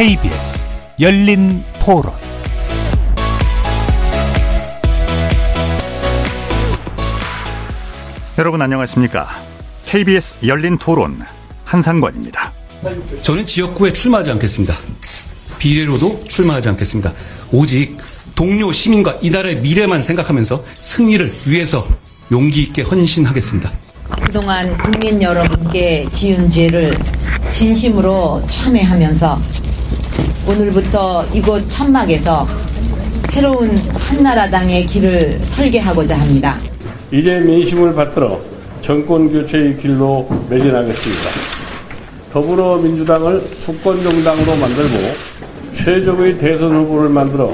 KBS 열린 토론 여러분 안녕하십니까? KBS 열린 토론 한상권입니다. 저는 지역구에 출마하지 않겠습니다. 비례로도 출마하지 않겠습니다. 오직 동료 시민과 이 나라의 미래만 생각하면서 승리를 위해서 용기 있게 헌신하겠습니다. 그동안 국민 여러분께 지은 죄를 진심으로 참회하면서 오늘부터 이곳 천막에서 새로운 한나라당의 길을 설계하고자 합니다. 이제 민심을 받들어 정권 교체의 길로 매진하겠습니다. 더불어민주당을 수권정당으로 만들고 최적의 대선 후보를 만들어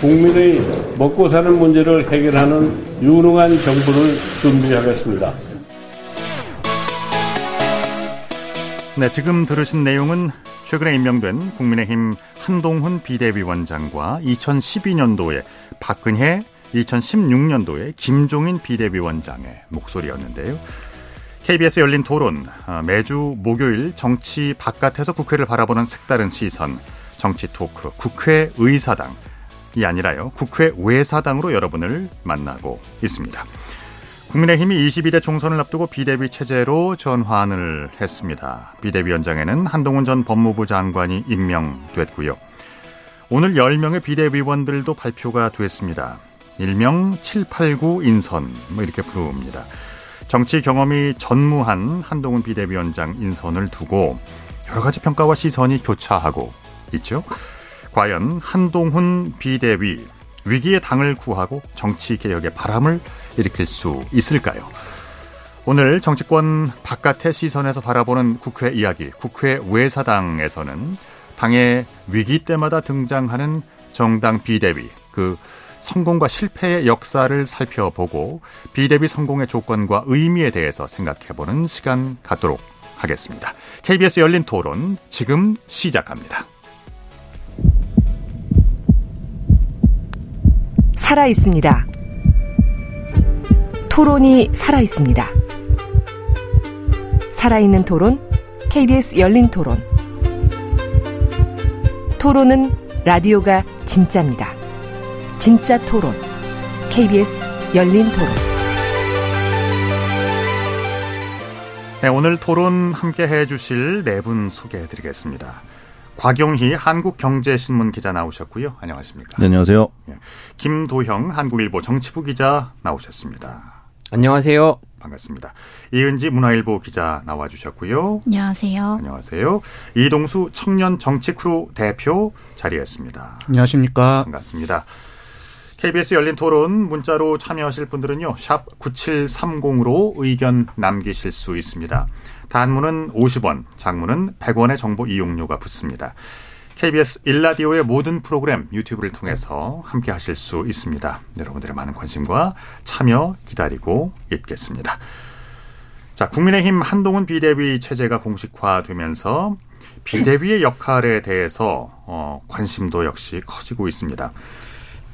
국민의 먹고 사는 문제를 해결하는 유능한 정부를 준비하겠습니다. 네, 지금 들으신 내용은 최근에 임명된 국민의힘 한동훈 비대위원장과 2012년도에 박근혜, 2016년도에 김종인 비대위원장의 목소리였는데요. KBS 열린 토론 아, 매주 목요일 정치 바깥에서 국회를 바라보는 색다른 시선 정치 토크 국회 의사당 이 아니라요 국회 외사당으로 여러분을 만나고 있습니다. 국민의힘이 22대 총선을 앞두고 비대위 체제로 전환을 했습니다. 비대위원장에는 한동훈 전 법무부 장관이 임명됐고요. 오늘 10명의 비대위원들도 발표가 됐습니다. 일명 789 인선 뭐 이렇게 부릅니다. 정치 경험이 전무한 한동훈 비대위원장 인선을 두고 여러 가지 평가와 시선이 교차하고 있죠. 과연 한동훈 비대위 위기의 당을 구하고 정치 개혁의 바람을 일으킬 수 있을까요? 오늘 정치권 바깥의 시선에서 바라보는 국회 이야기, 국회 외사당에서는 당의 위기 때마다 등장하는 정당 비대위, 그 성공과 실패의 역사를 살펴보고 비대비 성공의 조건과 의미에 대해서 생각해보는 시간 갖도록 하겠습니다. KBS 열린 토론 지금 시작합니다. 살아 있습니다. 토론이 살아 있습니다. 살아있는 토론, KBS 열린 토론. 토론은 라디오가 진짜입니다. 진짜 토론. KBS 열린 토론. 네, 오늘 토론 함께 해주실 네 분 소개해 드리겠습니다. 곽용희 한국경제신문 기자 나오셨고요. 안녕하십니까. 네, 안녕하세요. 예. 김도형 한국일보 정치부 기자 나오셨습니다. 안녕하세요. 반갑습니다. 이은지 문화일보 기자 나와주셨고요. 안녕하세요. 안녕하세요. 이동수 청년 정치 크루 대표 자리했습니다. 안녕하십니까. 반갑습니다. KBS 열린 토론 문자로 참여하실 분들은요. 샵 9730으로 의견 남기실 수 있습니다. 단문은 50원, 장문은 100원의 정보 이용료가 붙습니다. KBS 일라디오의 모든 프로그램 유튜브를 통해서 함께 하실 수 있습니다. 여러분들의 많은 관심과 참여 기다리고 있겠습니다. 자, 국민의힘 한동훈 비대위 체제가 공식화되면서 비대위의 역할에 대해서 어, 관심도 역시 커지고 있습니다.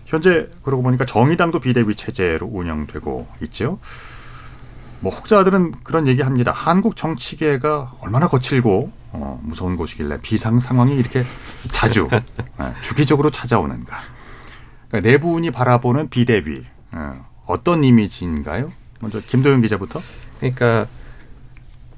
현재 그러고 보니까 정의당도 비대위 체제로 운영되고 있죠. 뭐 혹자들은 그런 얘기합니다. 한국 정치계가 얼마나 거칠고 어, 무서운 곳이길래 비상 상황이 이렇게 자주 네, 주기적으로 찾아오는가. 그러니까 네 분이 바라보는 비대위 어, 어떤 이미지인가요? 먼저 김도영 기자부터. 그러니까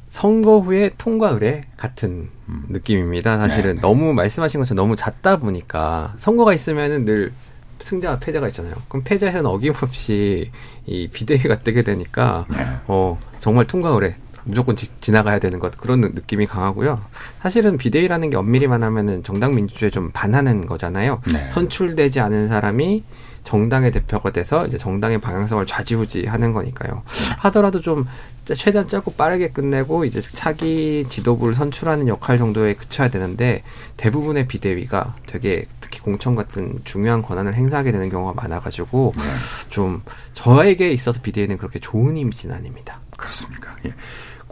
선거 후에 통과 의뢰 같은 음. 느낌입니다. 사실은 네네. 네. 너무 말씀하신 것처럼 너무 잦다 보니까 선거가 있으면은 늘 승자와 패자가 있잖아요. 그럼 패자에서는 어김없이 이 비대위가 뜨게 되니까 네. 어 정말 통과 의뢰 무조건 지, 나가야 되는 것 그런 느낌이 강하고요. 사실은 비대위라는 게 엄밀히 말하면은 정당 민주주의에 좀 반하는 거잖아요. 네. 선출되지 않은 사람이 정당의 대표가 돼서 이제 정당의 방향성을 좌지우지하는 거니까요. 하더라도 좀 최대한 짧고 빠르게 끝내고 이제 차기 지도부를 선출하는 역할 정도에 그쳐야 되는데 대부분의 비대위가 되게 특히 공천 같은 중요한 권한을 행사하게 되는 경우가 많아가지고 네. 좀 저에게 있어서 비대위는 그렇게 좋은 이미지는 아닙니다. 그렇습니까? 예.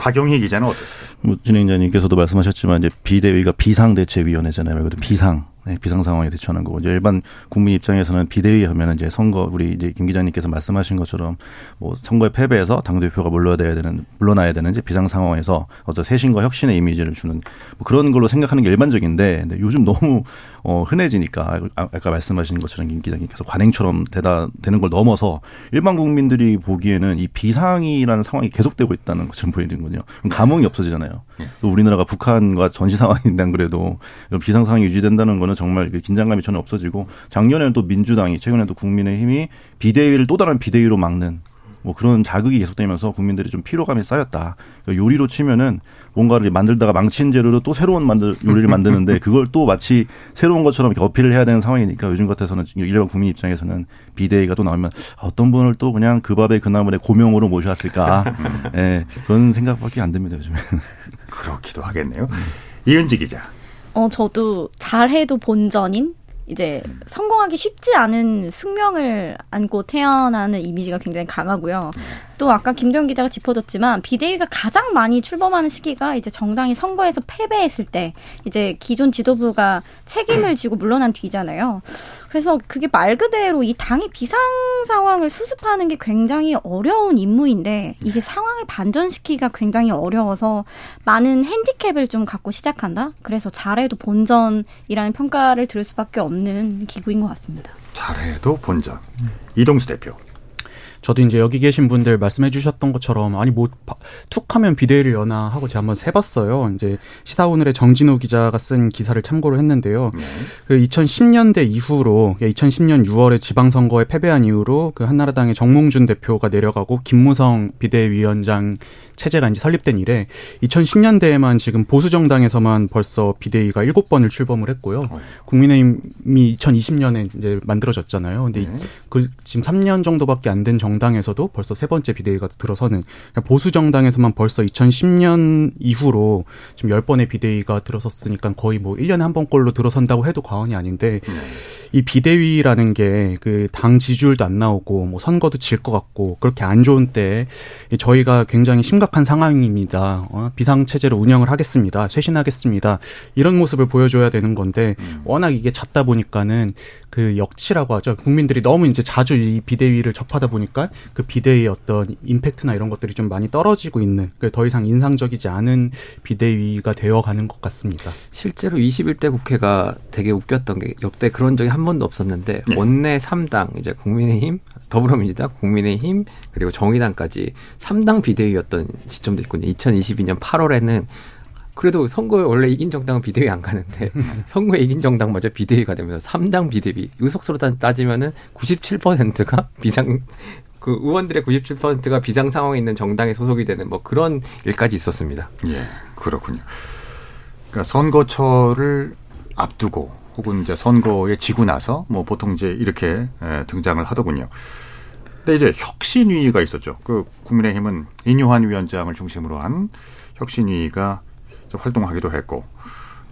곽영희 기자는 어떠세요? 뭐 진행자님께서도 말씀하셨지만 이제 비대위가 비상대책위원회잖아요. 그래도 비상 네, 비상 상황에 대처하는 거고 이제 일반 국민 입장에서는 비대위 하면 이제 선거 우리 이제 김 기자님께서 말씀하신 것처럼 뭐 선거에 패배해서 당 대표가 물러야 되는 물러나야 되는 이제 비상 상황에서 어떤 쇄신과 혁신의 이미지를 주는 뭐 그런 걸로 생각하는 게 일반적인데 근데 요즘 너무 어 흔해지니까 아, 아까 말씀하신 것처럼 김 기자님께서 관행처럼 되다 되는 걸 넘어서 일반 국민들이 보기에는 이 비상이라는 상황이 계속되고 있다는 것처럼 보이는거든요. 감흥이 없어지잖아요. 또 우리나라가 북한과 전시 상황인데 안 그래도 비상 상황이 유지된다는 거는 정말 그 긴장감이 전혀 없어지고 작년에는 또 민주당이 최근에도 국민의힘이 비대위를 또 다른 비대위로 막는 뭐 그런 자극이 계속되면서 국민들이 좀 피로감이 쌓였다. 그러니까 요리로 치면은 뭔가를 만들다가 망친 재료로 또 새로운 만들 요리를 만드는데 그걸 또 마치 새로운 것처럼 이렇게 어필을 해야 되는 상황이니까 요즘 같아서는 일반 국민 입장에서는 비대위가 또 나오면 어떤 분을 또 그냥 그 밥에 그 나물에 고명으로 모셔왔을까. 예, 네, 그런 생각밖에 안 듭니다 요즘에. 그렇기도 하겠네요. 이은지 기자. 어 저도 잘해도 본전인 이제 성공하기 쉽지 않은 숙명을 안고 태어나는 이미지가 굉장히 강하고요. 또 아까 김도영 기자가 짚어줬지만 비대위가 가장 많이 출범하는 시기가 이제 정당이 선거에서 패배했을 때 이제 기존 지도부가 책임을 지고 물러난 뒤잖아요. 그래서 그게 말 그대로 이 당의 비상 상황을 수습하는 게 굉장히 어려운 임무인데 이게 상황을 반전시키기가 굉장히 어려워서 많은 핸디캡을 좀 갖고 시작한다. 그래서 잘해도 본전이라는 평가를 들을 수밖에 없는 기구인 것 같습니다. 잘해도 본전. 이동수 대표. 저도 이제 여기 계신 분들 말씀해 주셨던 것처럼 아니 뭐 툭 하면 비대위를 여나 하고 제가 한번 세 봤어요. 이제 시사오늘의 정진호 기자가 쓴 기사를 참고를 했는데요. 네. 그 2010년대 이후로 2010년 6월에 지방선거에 패배한 이후로 그 한나라당의 정몽준 대표가 내려가고 김무성 비대위원장 체제가 이제 설립된 이래 2010년대에만 지금 보수 정당에서만 벌써 비대위가 7번을 출범을 했고요. 어. 국민의힘이 2020년에 이제 만들어졌잖아요. 근데 네. 그 지금 3년 정도밖에 안 된 정당에서도 벌써 세 번째 비대위가 들어서는 그러니까 보수 정당에서만 벌써 2010년 이후로 지금 10번의 비대위가 들어섰으니까 거의 뭐 1년에 한 번꼴로 들어선다고 해도 과언이 아닌데 네. 이 비대위라는 게 그 당 지지율도 안 나오고 뭐 선거도 질 것 같고 그렇게 안 좋은 때 저희가 굉장히 심각 한 상황입니다. 어, 비상 체제로 운영을 하겠습니다. 쇄신하겠습니다. 이런 모습을 보여줘야 되는 건데 음. 워낙 이게 잦다 보니까는 그 역치라고 하죠. 국민들이 너무 이제 자주 이 비대위를 접하다 보니까 그 비대위의 어떤 임팩트나 이런 것들이 좀 많이 떨어지고 있는 그더 이상 인상적이지 않은 비대위가 되어가는 것 같습니다. 실제로 21대 국회가 되게 웃겼던 게 역대 그런 적이 한 번도 없었는데 네. 원내 3당 이제 국민의힘, 더불어민주당, 국민의힘 그리고 정의당까지 3당 비대위였던 시점도 있군요. 2022년 8월에는 그래도 선거에 원래 이긴 정당은 비대위 안 가는데 선거에 이긴 정당마저 비대위가 되면서 3당 비대위 의석수로 따지면은 97%가 비상 그 의원들의 97%가 비상 상황에 있는 정당에 소속이 되는 뭐 그런 일까지 있었습니다. 예, 그렇군요. 그러니까 선거철을 앞두고 혹은 이제 선거에 지고 나서 뭐 보통 이제 이렇게 등장을 하더군요. 근데 이제 혁신위가 있었죠. 그 국민의힘은 인유한 위원장을 중심으로 한 혁신위가 활동하기도 했고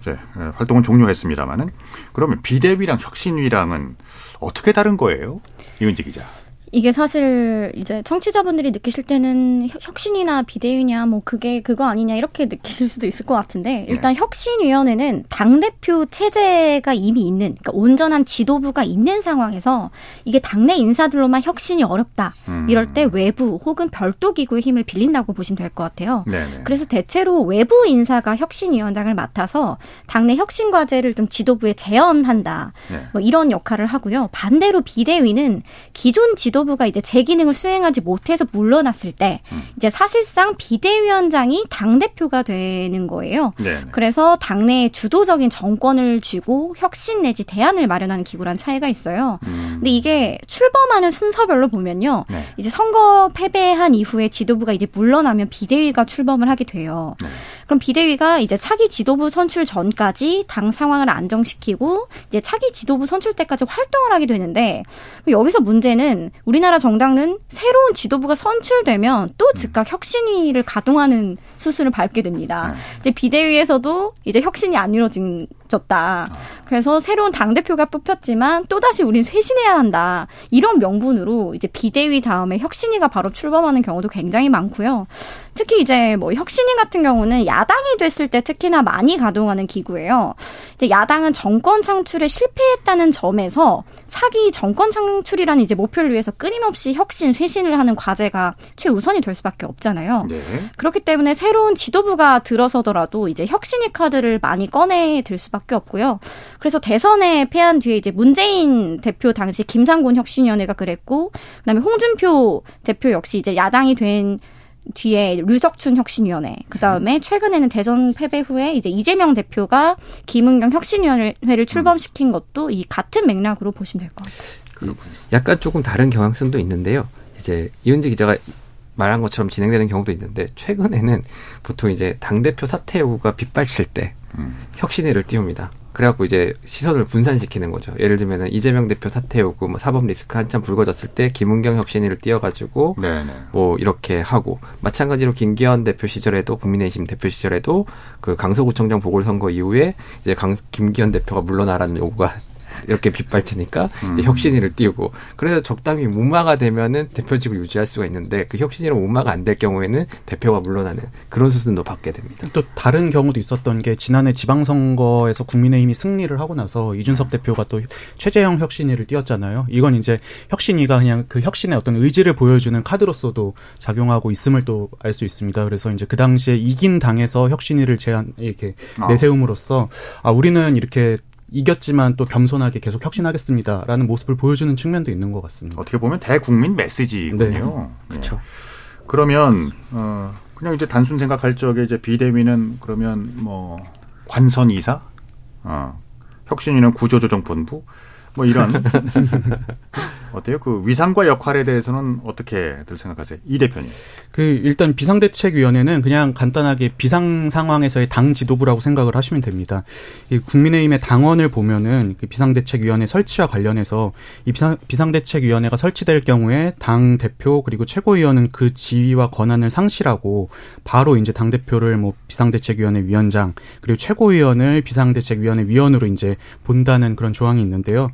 이제 활동은 종료했습니다마는 그러면 비대위랑 혁신위랑은 어떻게 다른 거예요? 이은지 기자. 이게 사실 이제 청취자분들이 느끼실 때는 혁신이나 비대위냐 뭐 그게 그거 아니냐 이렇게 느끼실 수도 있을 것 같은데 일단 네. 혁신위원회는 당 대표 체제가 이미 있는 그러니까 온전한 지도부가 있는 상황에서 이게 당내 인사들로만 혁신이 어렵다 음. 이럴 때 외부 혹은 별도 기구의 힘을 빌린다고 보시면 될 것 같아요. 네네. 그래서 대체로 외부 인사가 혁신위원장을 맡아서 당내 혁신 과제를 좀 지도부에 재현한다 네. 뭐 이런 역할을 하고요. 반대로 비대위는 기존 지도 지도부가 이제 제 기능을 수행하지 못해서 물러났을 때 음. 이제 사실상 비대위원장이 당 대표가 되는 거예요. 네네. 그래서 당내에 주도적인 정권을 쥐고 혁신 내지 대안을 마련하는 기구란 차이가 있어요. 음. 근데 이게 출범하는 순서별로 보면요, 네. 이제 선거 패배한 이후에 지도부가 이제 물러나면 비대위가 출범을 하게 돼요. 네. 그럼 비대위가 이제 차기 지도부 선출 전까지 당 상황을 안정시키고 이제 차기 지도부 선출 때까지 활동을 하게 되는데 여기서 문제는 우리나라 정당은 새로운 지도부가 선출되면 또 즉각 혁신위를 가동하는 수순을 밟게 됩니다. 네. 이제 비대위에서도 이제 혁신이 안 이루어진 졌다. 그래서 새로운 당 대표가 뽑혔지만 또 다시 우린 쇄신해야 한다. 이런 명분으로 이제 비대위 다음에 혁신위가 바로 출범하는 경우도 굉장히 많고요. 특히 이제 뭐 혁신위 같은 경우는 야당이 됐을 때 특히나 많이 가동하는 기구예요. 근데 야당은 정권 창출에 실패했다는 점에서 차기 정권 창출이라는 이제 목표를 위해서 끊임없이 혁신, 쇄신을 하는 과제가 최우선이 될 수밖에 없잖아요. 네. 그렇기 때문에 새로운 지도부가 들어서더라도 이제 혁신의 카드를 많이 꺼내 들 수밖에 없고요. 그래서 대선에 패한 뒤에 이제 문재인 대표 당시 김상곤 혁신위원회가 그랬고, 그다음에 홍준표 대표 역시 이제 야당이 된 뒤에 류석춘 혁신위원회, 그 다음에 최근에는 대선 패배 후에 이제 이재명 대표가 김은경 혁신위원회를 출범시킨 것도 이 같은 맥락으로 보시면 될 것 같아요. 약간 조금 다른 경향성도 있는데요. 이제 이은지 기자가 말한 것처럼 진행되는 경우도 있는데 최근에는 보통 이제 당 대표 사퇴 요구가 빗발칠 때 혁신위를 띄웁니다. 그래갖고 이제 시선을 분산시키는 거죠. 예를 들면은 이재명 대표 사퇴 요구, 뭐 사법 리스크 한참 불거졌을 때 김은경 혁신위를 띄워가지고 네네. 뭐 이렇게 하고 마찬가지로 김기현 대표 시절에도 국민의힘 대표 시절에도 그 강서구청장 보궐선거 이후에 이제 강 김기현 대표가 물러나라는 요구가 이렇게 빗발치니까 이제 혁신위를 띄우고 그래서 적당히 무마가 되면은 대표직을 유지할 수가 있는데 그 혁신위로 무마가 안 될 경우에는 대표가 물러나는 그런 수순도 받게 됩니다. 또 다른 경우도 있었던 게 지난해 지방선거에서 국민의힘이 승리를 하고 나서 이준석 대표가 또 최재형 혁신위를 띄웠잖아요. 이건 이제 혁신위가 그냥 그 혁신의 어떤 의지를 보여주는 카드로서도 작용하고 있음을 또 알 수 있습니다. 그래서 이제 그 당시에 이긴 당에서 혁신위를 제안 이렇게 아. 내세움으로써 아 우리는 이렇게 이겼지만 또 겸손하게 계속 혁신하겠습니다라는 모습을 보여주는 측면도 있는 것 같습니다. 어떻게 보면 대국민 메시지군요. 그렇죠. 그러면 어 그냥 이제 단순 생각할 적에 이제 비대위는 그러면 뭐 관선 이사, 어 혁신위는 구조조정본부 뭐 이런 어때요? 그 위상과 역할에 대해서는 어떻게들 생각하세요? 이 대표님. 그 일단 비상대책위원회는 그냥 간단하게 비상 상황에서의 당 지도부라고 생각을 하시면 됩니다. 이 국민의힘의 당원을 보면은 그 비상대책위원회 설치와 관련해서 이 비상, 비상대책위원회가 설치될 경우에 당 대표 그리고 최고위원은 그 지위와 권한을 상실하고 바로 이제 당 대표를 뭐 비상대책위원회 위원장 그리고 최고위원을 비상대책위원회 위원으로 이제 본다는 그런 조항이 있는데요.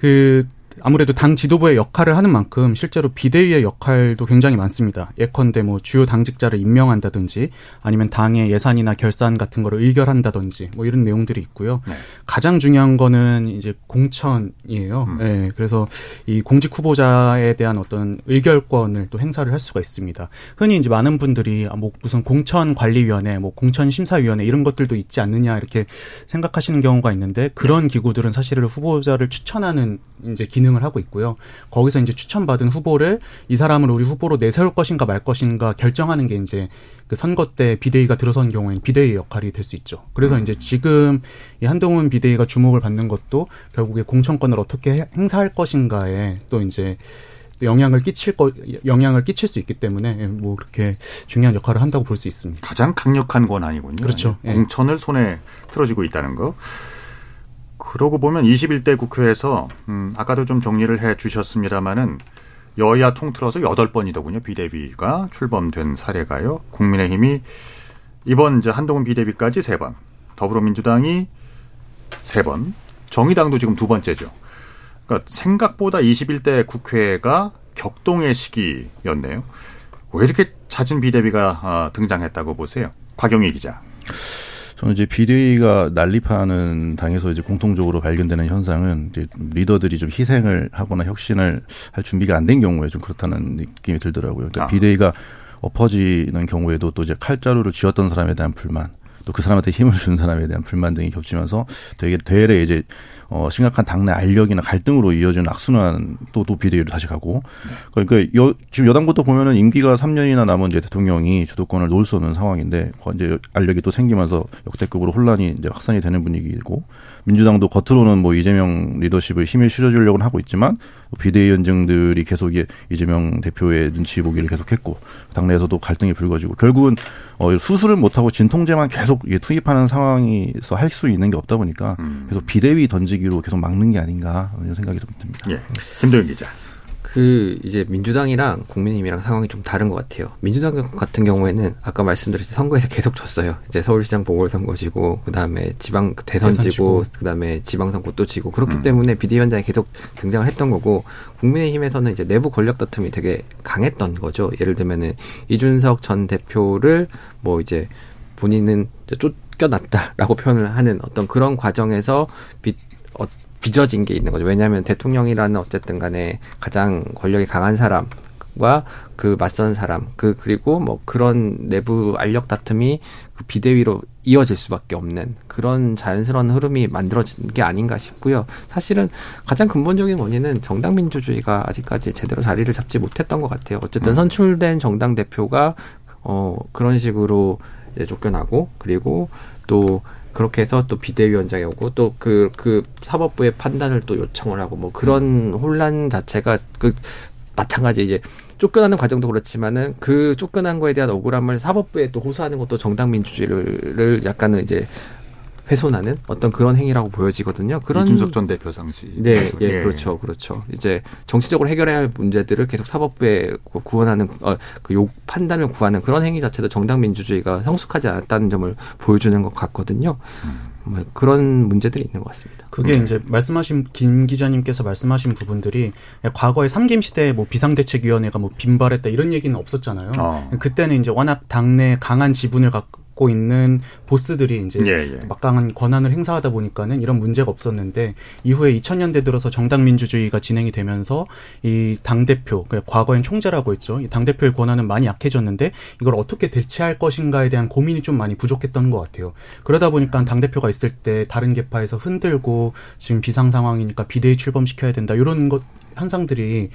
그 아무래도 당 지도부의 역할을 하는 만큼 실제로 비대위의 역할도 굉장히 많습니다. 예컨대 뭐 주요 당직자를 임명한다든지 아니면 당의 예산이나 결산 같은 거를 의결한다든지 뭐 이런 내용들이 있고요. 네. 가장 중요한 거는 이제 공천이에요. 음. 예, 그래서 이 공직 후보자에 대한 어떤 의결권을 또 행사를 할 수가 있습니다. 흔히 이제 많은 분들이 아, 뭐 무슨 공천 관리위원회, 뭐 공천 심사위원회 이런 것들도 있지 않느냐 이렇게 생각하시는 경우가 있는데 그런 기구들은 사실은 후보자를 추천하는 이제 기능 을 하고 있고요. 거기서 이제 추천받은 후보를 이 사람을 우리 후보로 내세울 것인가 말 것인가 결정하는 게 이제 그 선거 때 비대위가 들어선 경우에는 비대위의 역할이 될 수 있죠. 그래서 이제 지금 이 한동훈 비대위가 주목을 받는 것도 결국에 공천권을 어떻게 해- 행사할 것인가에 또 이제 영향을 끼칠 거 영향을 끼칠 수 있기 때문에 뭐 그렇게 중요한 역할을 한다고 볼 수 있습니다. 가장 강력한 권한이군요. 그렇죠. 예. 공천을 손에 틀어쥐고 있다는 거. 그러고 보면 21대 국회에서 음, 아까도 좀 정리를 해 주셨습니다마는 여야 통틀어서 8번이더군요. 비대위가 출범된 사례가요. 국민의힘이 이번 이제 한동훈 비대위까지 3번, 더불어민주당이 3번, 정의당도 지금 두 번째죠. 그러니까 생각보다 21대 국회가 격동의 시기였네요. 왜 이렇게 잦은 비대위가 아, 등장했다고 보세요? 곽영희 기자. 저는 이제 비대위가 난립하는 당에서 이제 공통적으로 발견되는 현상은 이제 리더들이 좀 희생을 하거나 혁신을 할 준비가 안 된 경우에 좀 그렇다는 느낌이 들더라고요. 그러니까 아. 비대위가 엎어지는 경우에도 또 이제 칼자루를 쥐었던 사람에 대한 불만, 또 그 사람한테 힘을 준 사람에 대한 불만 등이 겹치면서 되게 되레 이제 어 심각한 당내 알력이나 갈등으로 이어지는 악순환 또 또 비대위로 다시 가고. 그러니까 여, 지금 여당부터 보면은 임기가 3년이나 남은 이제 대통령이 주도권을 놓을 수 없는 상황인데 이제 알력이 또 생기면서 역대급으로 혼란이 이제 확산이 되는 분위기이고 민주당도 겉으로는 뭐 이재명 리더십을 힘을 실어주려고 하고 있지만 비대위 원증들이 계속 이재명 대표의 눈치 보기를 계속했고 당내에서도 갈등이 불거지고 결국은 어 수술을 못하고 진통제만 계속 투입하는 상황에서 할 수 있는 게 없다 보니까 음. 계속 비대위 던지기로 계속 막는 게 아닌가 이런 생각이 좀 듭니다. 예. 김도영 기자. 그 이제 민주당이랑 국민의힘이랑 상황이 좀 다른 것 같아요. 민주당 같은 경우에는 아까 말씀드렸듯이 선거에서 계속 졌어요. 이제 서울시장 보궐선거 지고 그다음에 지방 대선 대선 지고. 그다음에 지방선거 또 지고 그렇기 음. 때문에 비대위원장이 계속 등장을 했던 거고 국민의힘에서는 이제 내부 권력 다툼이 되게 강했던 거죠. 예를 들면은 이준석 전 대표를 뭐 이제 본인은 쫓겨났다라고 표현을 하는 어떤 그런 과정에서 비, 어, 빚어진 게 있는 거죠. 왜냐하면 대통령이라는 어쨌든 간에 가장 권력이 강한 사람 과 그 맞선 사람, 그 그리고 뭐 그런 내부 알력 다툼이 그 비대위로 이어질 수밖에 없는 그런 자연스러운 흐름이 만들어진 게 아닌가 싶고요. 사실은 가장 근본적인 원인은 정당 민주주의가 아직까지 제대로 자리를 잡지 못했던 것 같아요. 어쨌든 선출된 정당 대표가 어 그런 식으로 이제 쫓겨나고 그리고 또 그렇게 해서 또 비대위원장이 오고 또그그 사법부의 판단을 또 요청을 하고 뭐 그런 혼란 자체가 그 마찬가지 이제 쫓겨나는 과정도 그렇지만은 그 쫓겨난 거에 대한 억울함을 사법부에 또 호소하는 것도 정당 민주주의를 약간은 이제 훼손하는 어떤 그런 행위라고 보여지거든요. 그런 이준석 전 대표 상시. 네, 예, 그렇죠, 그렇죠. 이제 정치적으로 해결해야 할 문제들을 계속 사법부에 구원하는 어, 그요 판단을 구하는 그런 행위 자체도 정당 민주주의가 성숙하지 않았다는 점을 보여주는 것 같거든요. 뭐 그런 문제들이 있는 것 같습니다. 그게 이제 말씀하신 김 기자님께서 말씀하신 부분들이 과거에 삼김 시대에 뭐 비상대책위원회가 뭐 빈발했다 이런 얘기는 없었잖아요. 어. 그때는 이제 워낙 당내 강한 지분을 갖고 있는 보스들이 이제 예, 예. 막강한 권한을 행사하다 보니까는 이런 문제가 없었는데 이후에 2000년대 들어서 정당 민주주의가 진행이 되면서 이 당 대표, 그 과거엔 총재라고 했죠. 당 대표의 권한은 많이 약해졌는데 이걸 어떻게 대체할 것인가에 대한 고민이 좀 많이 부족했던 것 같아요. 그러다 보니까 당 대표가 있을 때 다른 계파에서 흔들고 지금 비상 상황이니까 비대위 출범시켜야 된다 이런 것 현상들이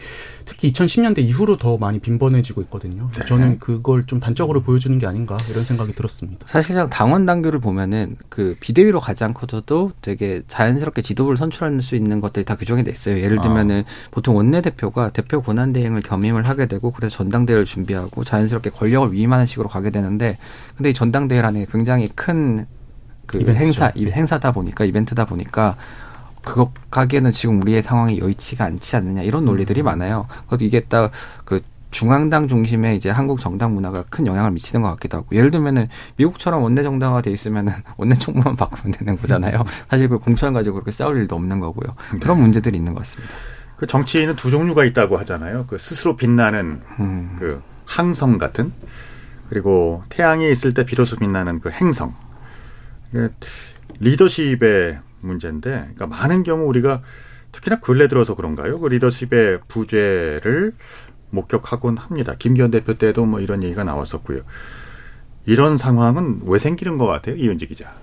특히 2010년대 이후로 더 많이 빈번해지고 있거든요. 네. 저는 그걸 좀 단적으로 보여주는 게 아닌가 이런 생각이 들었습니다. 사실상 당원 당규를 보면은 그 비대위로 가지 않고도 되게 자연스럽게 지도부를 선출할 수 있는 것들이 다 규정이 돼 있어요. 예를 들면은 보통 원내 대표가 대표 권한 대행을 겸임을 하게 되고 그래서 전당대회를 준비하고 자연스럽게 권력을 위임하는 식으로 가게 되는데 근데 이 전당대회라는 게 굉장히 큰그 이벤트죠. 행사 이 행사다 보니까 이벤트다 보니까 그거 가기에는 지금 우리의 상황이 여의치가 않지 않느냐 이런 논리들이 많아요. 그래서 이게 딱 그 중앙당 중심의 이제 한국 정당 문화가 큰 영향을 미치는 것 같기도 하고 예를 들면은 미국처럼 원내 정당화 돼 있으면은 원내 총무만 바꾸면 되는 거잖아요. 사실 그 공천 가지고 그렇게 싸울 일도 없는 거고요. 그런 문제들이 있는 것 같습니다. 그 정치인은 두 종류가 있다고 하잖아요. 그 스스로 빛나는 음. 그 항성 같은 그리고 태양이 있을 때 비로소 빛나는 그 행성. 그 리더십의 문제인데, 그러니까 많은 경우 우리가 특히나 근래 들어서 그런가요? 그 리더십의 부재를 목격하곤 합니다. 김기현 대표 때도 뭐 이런 얘기가 나왔었고요. 이런 상황은 왜 생기는 것 같아요, 이은지 기자?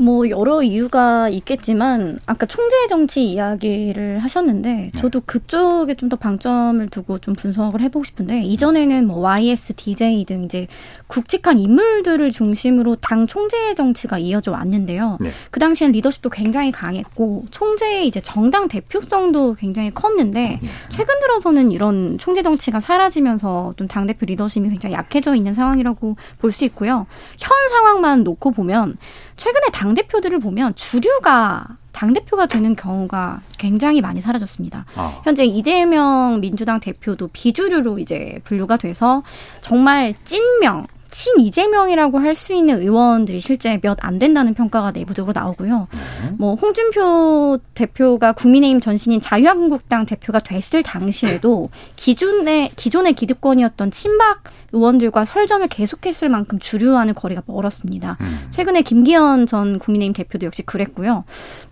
뭐 여러 이유가 있겠지만 아까 총재 정치 이야기를 하셨는데 저도 그쪽에 좀 더 방점을 두고 좀 분석을 해보고 싶은데 이전에는 뭐 YS, DJ 등 이제 굵직한 인물들을 중심으로 당 총재 정치가 이어져 왔는데요. 네. 그 당시엔 리더십도 굉장히 강했고 총재의 이제 정당 대표성도 굉장히 컸는데 최근 들어서는 이런 총재 정치가 사라지면서 좀 당 대표 리더십이 굉장히 약해져 있는 상황이라고 볼 수 있고요. 현 상황만 놓고 보면 최근에 당 대표들을 보면 주류가 당 대표가 되는 경우가 굉장히 많이 사라졌습니다. 아. 현재 이재명 민주당 대표도 비주류로 이제 분류가 돼서 정말 찐명, 친 이재명이라고 할 수 있는 의원들이 실제 몇 안 된다는 평가가 내부적으로 나오고요. 뭐 홍준표 대표가 국민의힘 전신인 자유한국당 대표가 됐을 당시에도 기존의 기존의 기득권이었던 친박 의원들과 설전을 계속했을 만큼 주류와는 거리가 멀었습니다. 최근에 김기현 전 국민의힘 대표도 역시 그랬고요.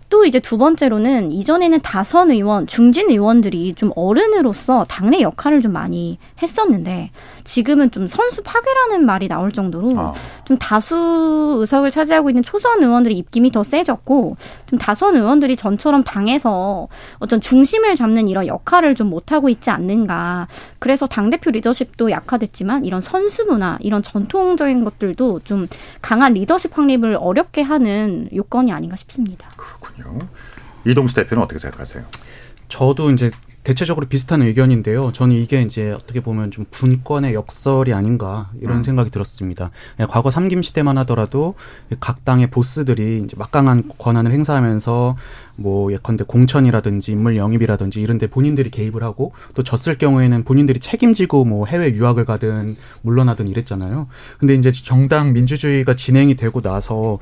또 이제 두 번째로는 이전에는 다선 의원, 중진 의원들이 좀 어른으로서 당내 역할을 좀 많이 했었는데 지금은 좀 선수 파괴라는 말이 나올 정도로 아. 좀 다수 의석을 차지하고 있는 초선 의원들의 입김이 더 세졌고 좀 다선 의원들이 전처럼 당에서 어떤 중심을 잡는 이런 역할을 좀 못하고 있지 않는가. 그래서 당대표 리더십도 약화됐지만 이런 선수 문화, 이런 전통적인 것들도 좀 강한 리더십 확립을 어렵게 하는 요건이 아닌가 싶습니다. 그렇군요. 이동수 대표는 어떻게 생각하세요? 저도 이제 대체적으로 비슷한 의견인데요. 저는 이게 이제 어떻게 보면 좀 분권의 역설이 아닌가 이런 음. 생각이 들었습니다. 예, 과거 삼김 시대만 하더라도 각 당의 보스들이 이제 막강한 권한을 행사하면서 뭐 예컨대 공천이라든지 인물 영입이라든지 이런 데 본인들이 개입을 하고 또 졌을 경우에는 본인들이 책임지고 뭐 해외 유학을 가든 물러나든 이랬잖아요. 근데 이제 정당 민주주의가 진행이 되고 나서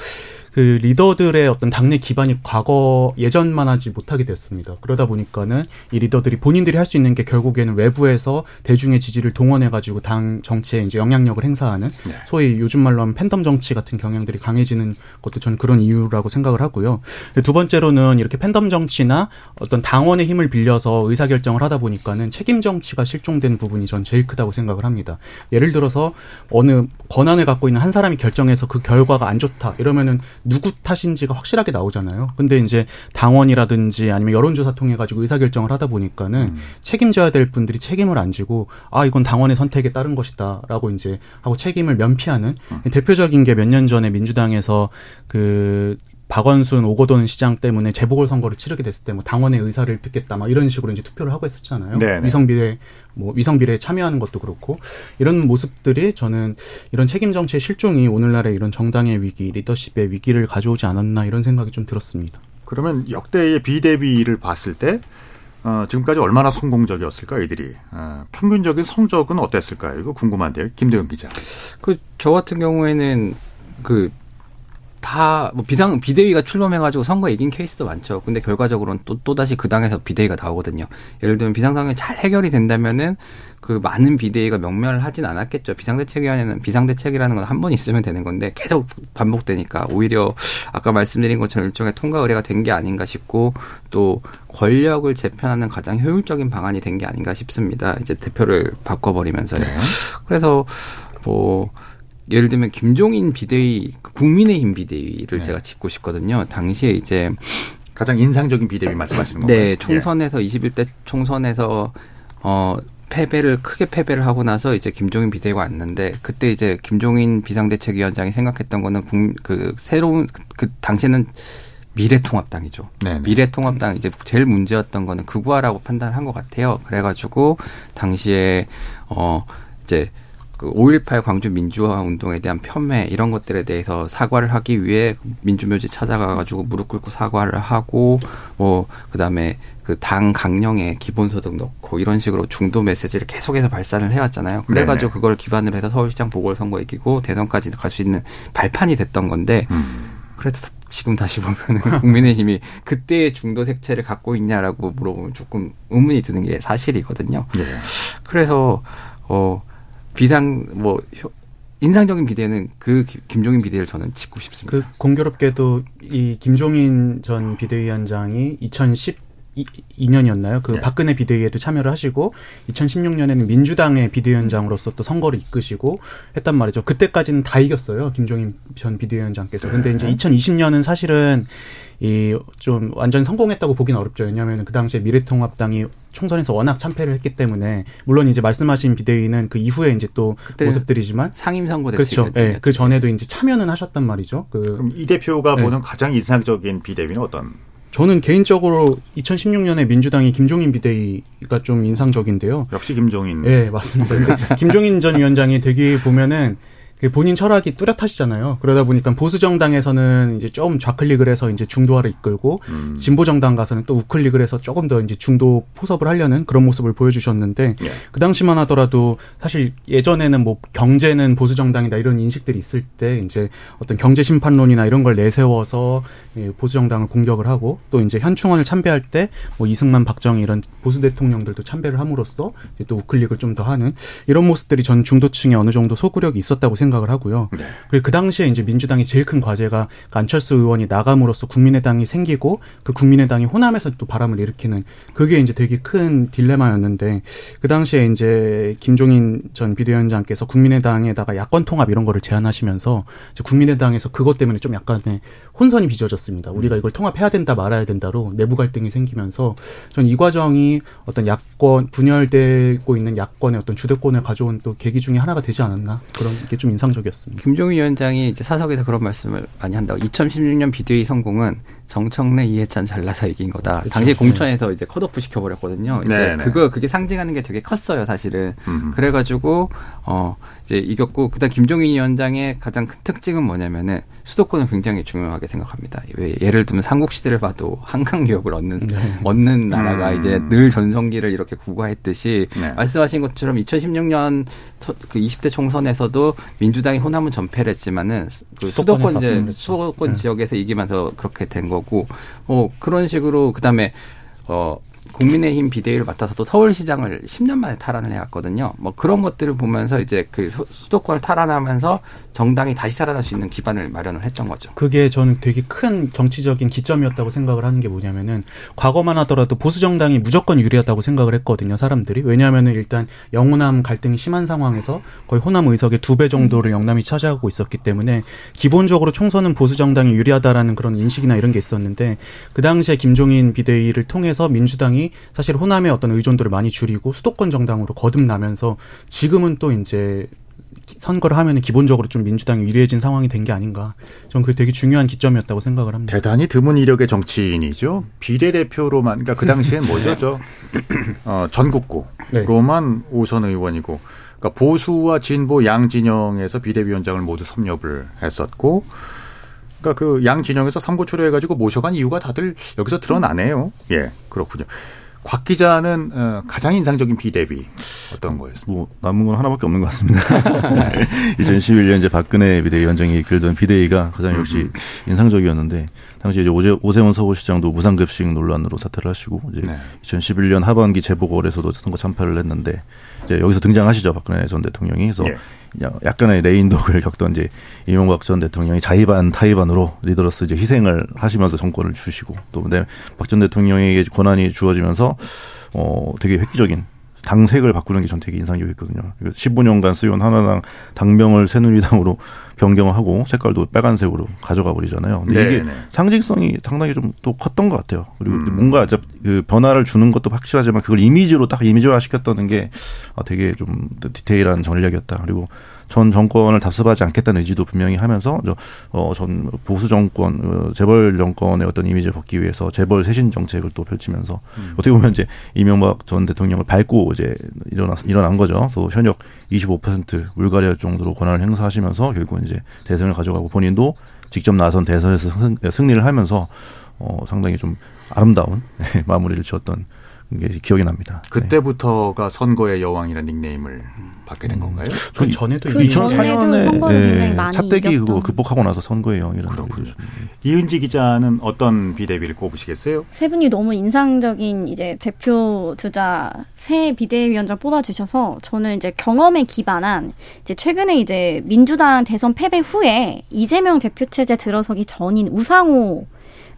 그 리더들의 어떤 당내 기반이 과거 예전만 하지 못하게 됐습니다. 그러다 보니까는 이 리더들이 본인들이 할 수 있는 게 결국에는 외부에서 대중의 지지를 동원해 가지고 당 정치에 이제 영향력을 행사하는 네. 소위 요즘 말로 하면 팬덤 정치 같은 경향들이 강해지는 것도 저는 그런 이유라고 생각을 하고요. 두 번째로는 이렇게 팬덤 정치나 어떤 당원의 힘을 빌려서 의사결정을 하다 보니까는 책임 정치가 실종된 부분이 전 제일 크다고 생각을 합니다. 예를 들어서 어느 권한을 갖고 있는 한 사람이 결정해서 그 결과가 안 좋다 이러면은 누구 탓인지가 확실하게 나오잖아요. 근데 이제 당원이라든지 아니면 여론조사 통해 가지고 의사결정을 하다 보니까는 음. 책임져야 될 분들이 책임을 안 지고 아 이건 당원의 선택에 따른 것이다라고 이제 하고 책임을 면피하는 음. 대표적인 게 몇 년 전에 민주당에서 그 박원순 오거돈 시장 때문에 재보궐 선거를 치르게 됐을 때 뭐 당원의 의사를 듣겠다 막 이런 식으로 이제 투표를 하고 했었잖아요. 네네. 위성 비례 뭐 위성 비례에 참여하는 것도 그렇고 이런 모습들이 저는 이런 책임 정치의 실종이 오늘날의 이런 정당의 위기, 리더십의 위기를 가져오지 않았나 이런 생각이 좀 들었습니다. 그러면 역대의 비대비를 봤을 때 어, 지금까지 얼마나 성공적이었을까 이들이 어, 평균적인 성적은 어땠을까요? 이거 궁금한데요, 김대현 기자. 그 저 같은 경우에는 그 다 뭐 비상 비대위가 출범해가지고 선거 이긴 케이스도 많죠. 근데 결과적으로는 또또 다시 그 당에서 비대위가 나오거든요. 예를 들면 비상상황이 잘 해결이 된다면은 그 많은 비대위가 명멸하진 않았겠죠. 비상대책위원회는 비상대책이라는 건 한 번 있으면 되는 건데 계속 반복되니까 오히려 아까 말씀드린 것처럼 일종의 통과 의례가 된 게 아닌가 싶고 또 권력을 재편하는 가장 효율적인 방안이 된 게 아닌가 싶습니다. 이제 대표를 바꿔버리면서요. 네. 그래서 뭐 예를 들면 김종인 비대위 그 국민의힘 비대위를 네. 제가 짚고 싶거든요. 당시에 이제 가장 인상적인 비대비 말씀하시는 건가요? 네 총선에서 21대 총선에서 어 패배를 크게 패배를 하고 나서 이제 김종인 비대위가 왔는데 그때 이제 김종인 비상대책위원장이 생각했던 거는 국- 그 새로운 그, 그 당시에는 미래통합당이죠. 네네. 미래통합당 이제 제일 문제였던 거는 극우화라고 판단을 한것 같아요. 그래가지고 당시에 어 이제 그5.18 광주 민주화 운동에 대한 폄훼 이런 것들에 대해서 사과를 하기 위해 민주묘지 찾아가가지고 무릎 꿇고 사과를 하고 뭐 그다음에 그 당 강령에 기본소득 넣고 이런 식으로 중도 메시지를 계속해서 발산을 해왔잖아요. 그래가지고 네네. 그걸 기반으로 해서 서울시장 보궐선거 이기고 대선까지 갈 수 있는 발판이 됐던 건데 음. 그래도 지금 다시 보면은 국민의힘이 그때의 중도 색채를 갖고 있냐라고 물어보면 조금 의문이 드는 게 사실이거든요. 예. 그래서 어 비상 뭐 효- 인상적인 비대는 그 기- 김종인 비대를 저는 짚고 싶습니다. 그 공교롭게도 이 김종인 전 비대위원장이 2012년이었나요? 그 예. 박근혜 비대위에도 참여를 하시고 2016년에는 민주당의 비대위원장으로서 또 선거를 이끄시고 했단 말이죠. 그때까지는 다 이겼어요. 김종인 전 비대위원장께서. 근데 이제 2020년은 사실은 이 좀 완전 성공했다고 보기는 어렵죠. 왜냐하면 그 당시에 미래통합당이 총선에서 워낙 참패를 했기 때문에 물론 이제 말씀하신 비대위는 그 이후에 이제 또 모습들이지만 상임 선거 그렇죠. 대책 예, 그 전에도 이제 참여는 하셨단 말이죠. 그 그럼 이 대표가 네. 보는 가장 인상적인 비대비는 어떤? 저는 개인적으로 2016년에 민주당이 김종인 비대위가 좀 인상적인데요. 역시 김종인. 예, 맞습니다. 근데 김종인 전 위원장이 되게 보면은 그 본인 철학이 뚜렷하시잖아요. 그러다 보니까 보수 정당에서는 이제 좀 좌클릭을 해서 이제 중도화를 이끌고 음. 진보 정당 가서는 또 우클릭을 해서 조금 더 이제 중도 포섭을 하려는 그런 모습을 보여주셨는데 예. 그 당시만 하더라도 사실 예전에는 뭐 경제는 보수 정당이다 이런 인식들이 있을 때 이제 어떤 경제 심판론이나 이런 걸 내세워서 예, 보수 정당을 공격을 하고 또 이제 현충원을 참배할 때 뭐 이승만, 박정희 이런 보수 대통령들도 참배를 함으로써 또 우클릭을 좀 더 하는 이런 모습들이 전 중도층에 어느 정도 소구력이 있었다고 생각 을 하고요. 네. 그리고 그 당시에 이제 민주당이 제일 큰 과제가 그 안철수 의원이 나감으로써 국민의당이 생기고 그 국민의당이 호남에서 또 바람을 일으키는 그게 이제 되게 큰 딜레마였는데 그 당시에 이제 김종인 전 비대위원장께서 국민의당에다가 야권 통합 이런 거를 제안하시면서 국민의당에서 그것 때문에 좀 약간의 혼선이 빚어졌습니다. 우리가 이걸 통합해야 된다 말아야 된다로 내부 갈등이 생기면서 전 이 과정이 어떤 야권 분열되고 있는 야권의 어떤 주도권을 가져온 또 계기 중에 하나가 되지 않았나 그런 게 좀 인상적이었습니다. 김종인 위원장이 이제 사석에서 그런 말씀을 많이 한다고. 2016년 비대위 성공은 정청래, 이해찬 잘라서 이긴 거다. 당시 공천에서 이제 컷오프 시켜버렸거든요. 이제 네네. 그거 그게 상징하는 게 되게 컸어요, 사실은. 음. 그래가지고 어 이제 이겼고 그다음 김종인 위원장의 가장 큰 특징은 뭐냐면은 수도권을 굉장히 중요하게 생각합니다. 왜 예를 들면 삼국 시대를 봐도 한강 유역을 얻는 얻는 나라가 음. 이제 늘 전성기를 이렇게 구가했듯이 네. 말씀하신 것처럼 2016년 그 20대 총선에서도 민주당이 호남은 전패를 했지만은 그 수도권 이제 그렇죠. 수도권 네. 지역에서 이기면서 그렇게 된 거 고뭐 그런 식으로 그다음에 어 국민의힘 비대위를 맡아서도 서울시장을 10년 만에 탈환을 해왔거든요. 뭐 그런 것들을 보면서 이제 그 수- 수도권을 탈환하면서 정당이 다시 살아날 수 있는 기반을 마련을 했던 거죠. 그게 저는 되게 큰 정치적인 기점이었다고 생각을 하는 게 뭐냐면은 과거만 하더라도 보수 정당이 무조건 유리하다고 생각을 했거든요 사람들이 왜냐하면은 일단 영호남 갈등이 심한 상황에서 거의 호남 의석의 두 배 정도를 영남이 차지하고 있었기 때문에 기본적으로 총선은 보수 정당이 유리하다라는 그런 인식이나 이런 게 있었는데 그 당시에 김종인 비대위를 통해서 민주당이 사실 호남의 어떤 의존도를 많이 줄이고 수도권 정당으로 거듭나면서 지금은 또 이제 선거를 하면은 기본적으로 좀 민주당이 유리해진 상황이 된 게 아닌가. 저는 그게 되게 중요한 기점이었다고 생각을 합니다. 대단히 드문 이력의 정치인이죠. 비례대표로만, 그러니까 그 당시엔 뭐죠? 저, 어, 전국구로만 오선 의원이고, 그러니까 보수와 진보 양 진영에서 비대위원장을 모두 섭렵을 했었고, 그러니까 그 양 진영에서 삼고초려 해가지고 모셔간 이유가 다들 여기서 드러나네요. 예, 그렇군요. 곽 기자는 어, 가장 인상적인 비대위 어떤 거였습니까? 뭐 남은 건 하나밖에 없는 것 같습니다. 2011년 이제 박근혜 비대위원장이 이끌던 비대위가 가장 역시 인상적이었는데 당시 이제 오재, 오세훈 서울시장도 무상급식 논란으로 사퇴를 하시고 이제 네. 2011년 하반기 재보궐에서도 선거 참패를 했는데 이제 여기서 등장하시죠 박근혜 전 대통령이 그래서 예. 야- 약간의 레인독을 겪던 이제 이명박 전 대통령이 자의반 타의반으로 리더로서 이제 희생을 하시면서 정권을 주시고 또 근데 박 전 대통령에게 권한이 주어지면서 어 되게 획기적인 당색을 바꾸는 게 전 되게 인상적이었거든요. 15년간 쓰여온 하나당 당명을 새누리당으로 변경하고 색깔도 빨간색으로 가져가 버리잖아요. 근데 이게 네네. 상징성이 상당히 좀 또 컸던 것 같아요. 그리고 음. 뭔가 저- 그 변화를 주는 것도 확실하지만 그걸 이미지로 딱 이미지화 시켰다는 게 아, 되게 좀 디테일한 전략이었다. 그리고 전 정권을 답습하지 않겠다는 의지도 분명히 하면서 저, 어, 전 보수 정권, 어, 재벌 정권의 어떤 이미지를 벗기 위해서 재벌 쇄신 정책을 또 펼치면서 어떻게 보면 이제 이명박 전 대통령을 밟고 이제 일어나, 일어난 거죠. 그래서 현역 25% 물갈이할 정도로 권한을 행사하시면서 결국은 이제 대선을 가져가고 본인도 직접 나선 대선에서 승, 승리를 하면서 어, 상당히 좀 아름다운 마무리를 지었던 게 기억이 납니다. 네. 그때부터가 선거의 여왕이라는 닉네임을 받게 된 건가요? 그 전에도 그 전에도 선거를 굉장히 많이 차떼기. 그거 극복하고 나서 선거의 영이라는 그렇군요. 얘기죠. 이은지 기자는 어떤 비대위를 꼽으시겠어요? 세 분이 너무 인상적인 이제 대표 주자 새 비대위원장 뽑아주셔서 저는 이제 경험에 기반한 이제 최근에 이제 민주당 대선 패배 후에 이재명 대표 체제 들어서기 전인 우상호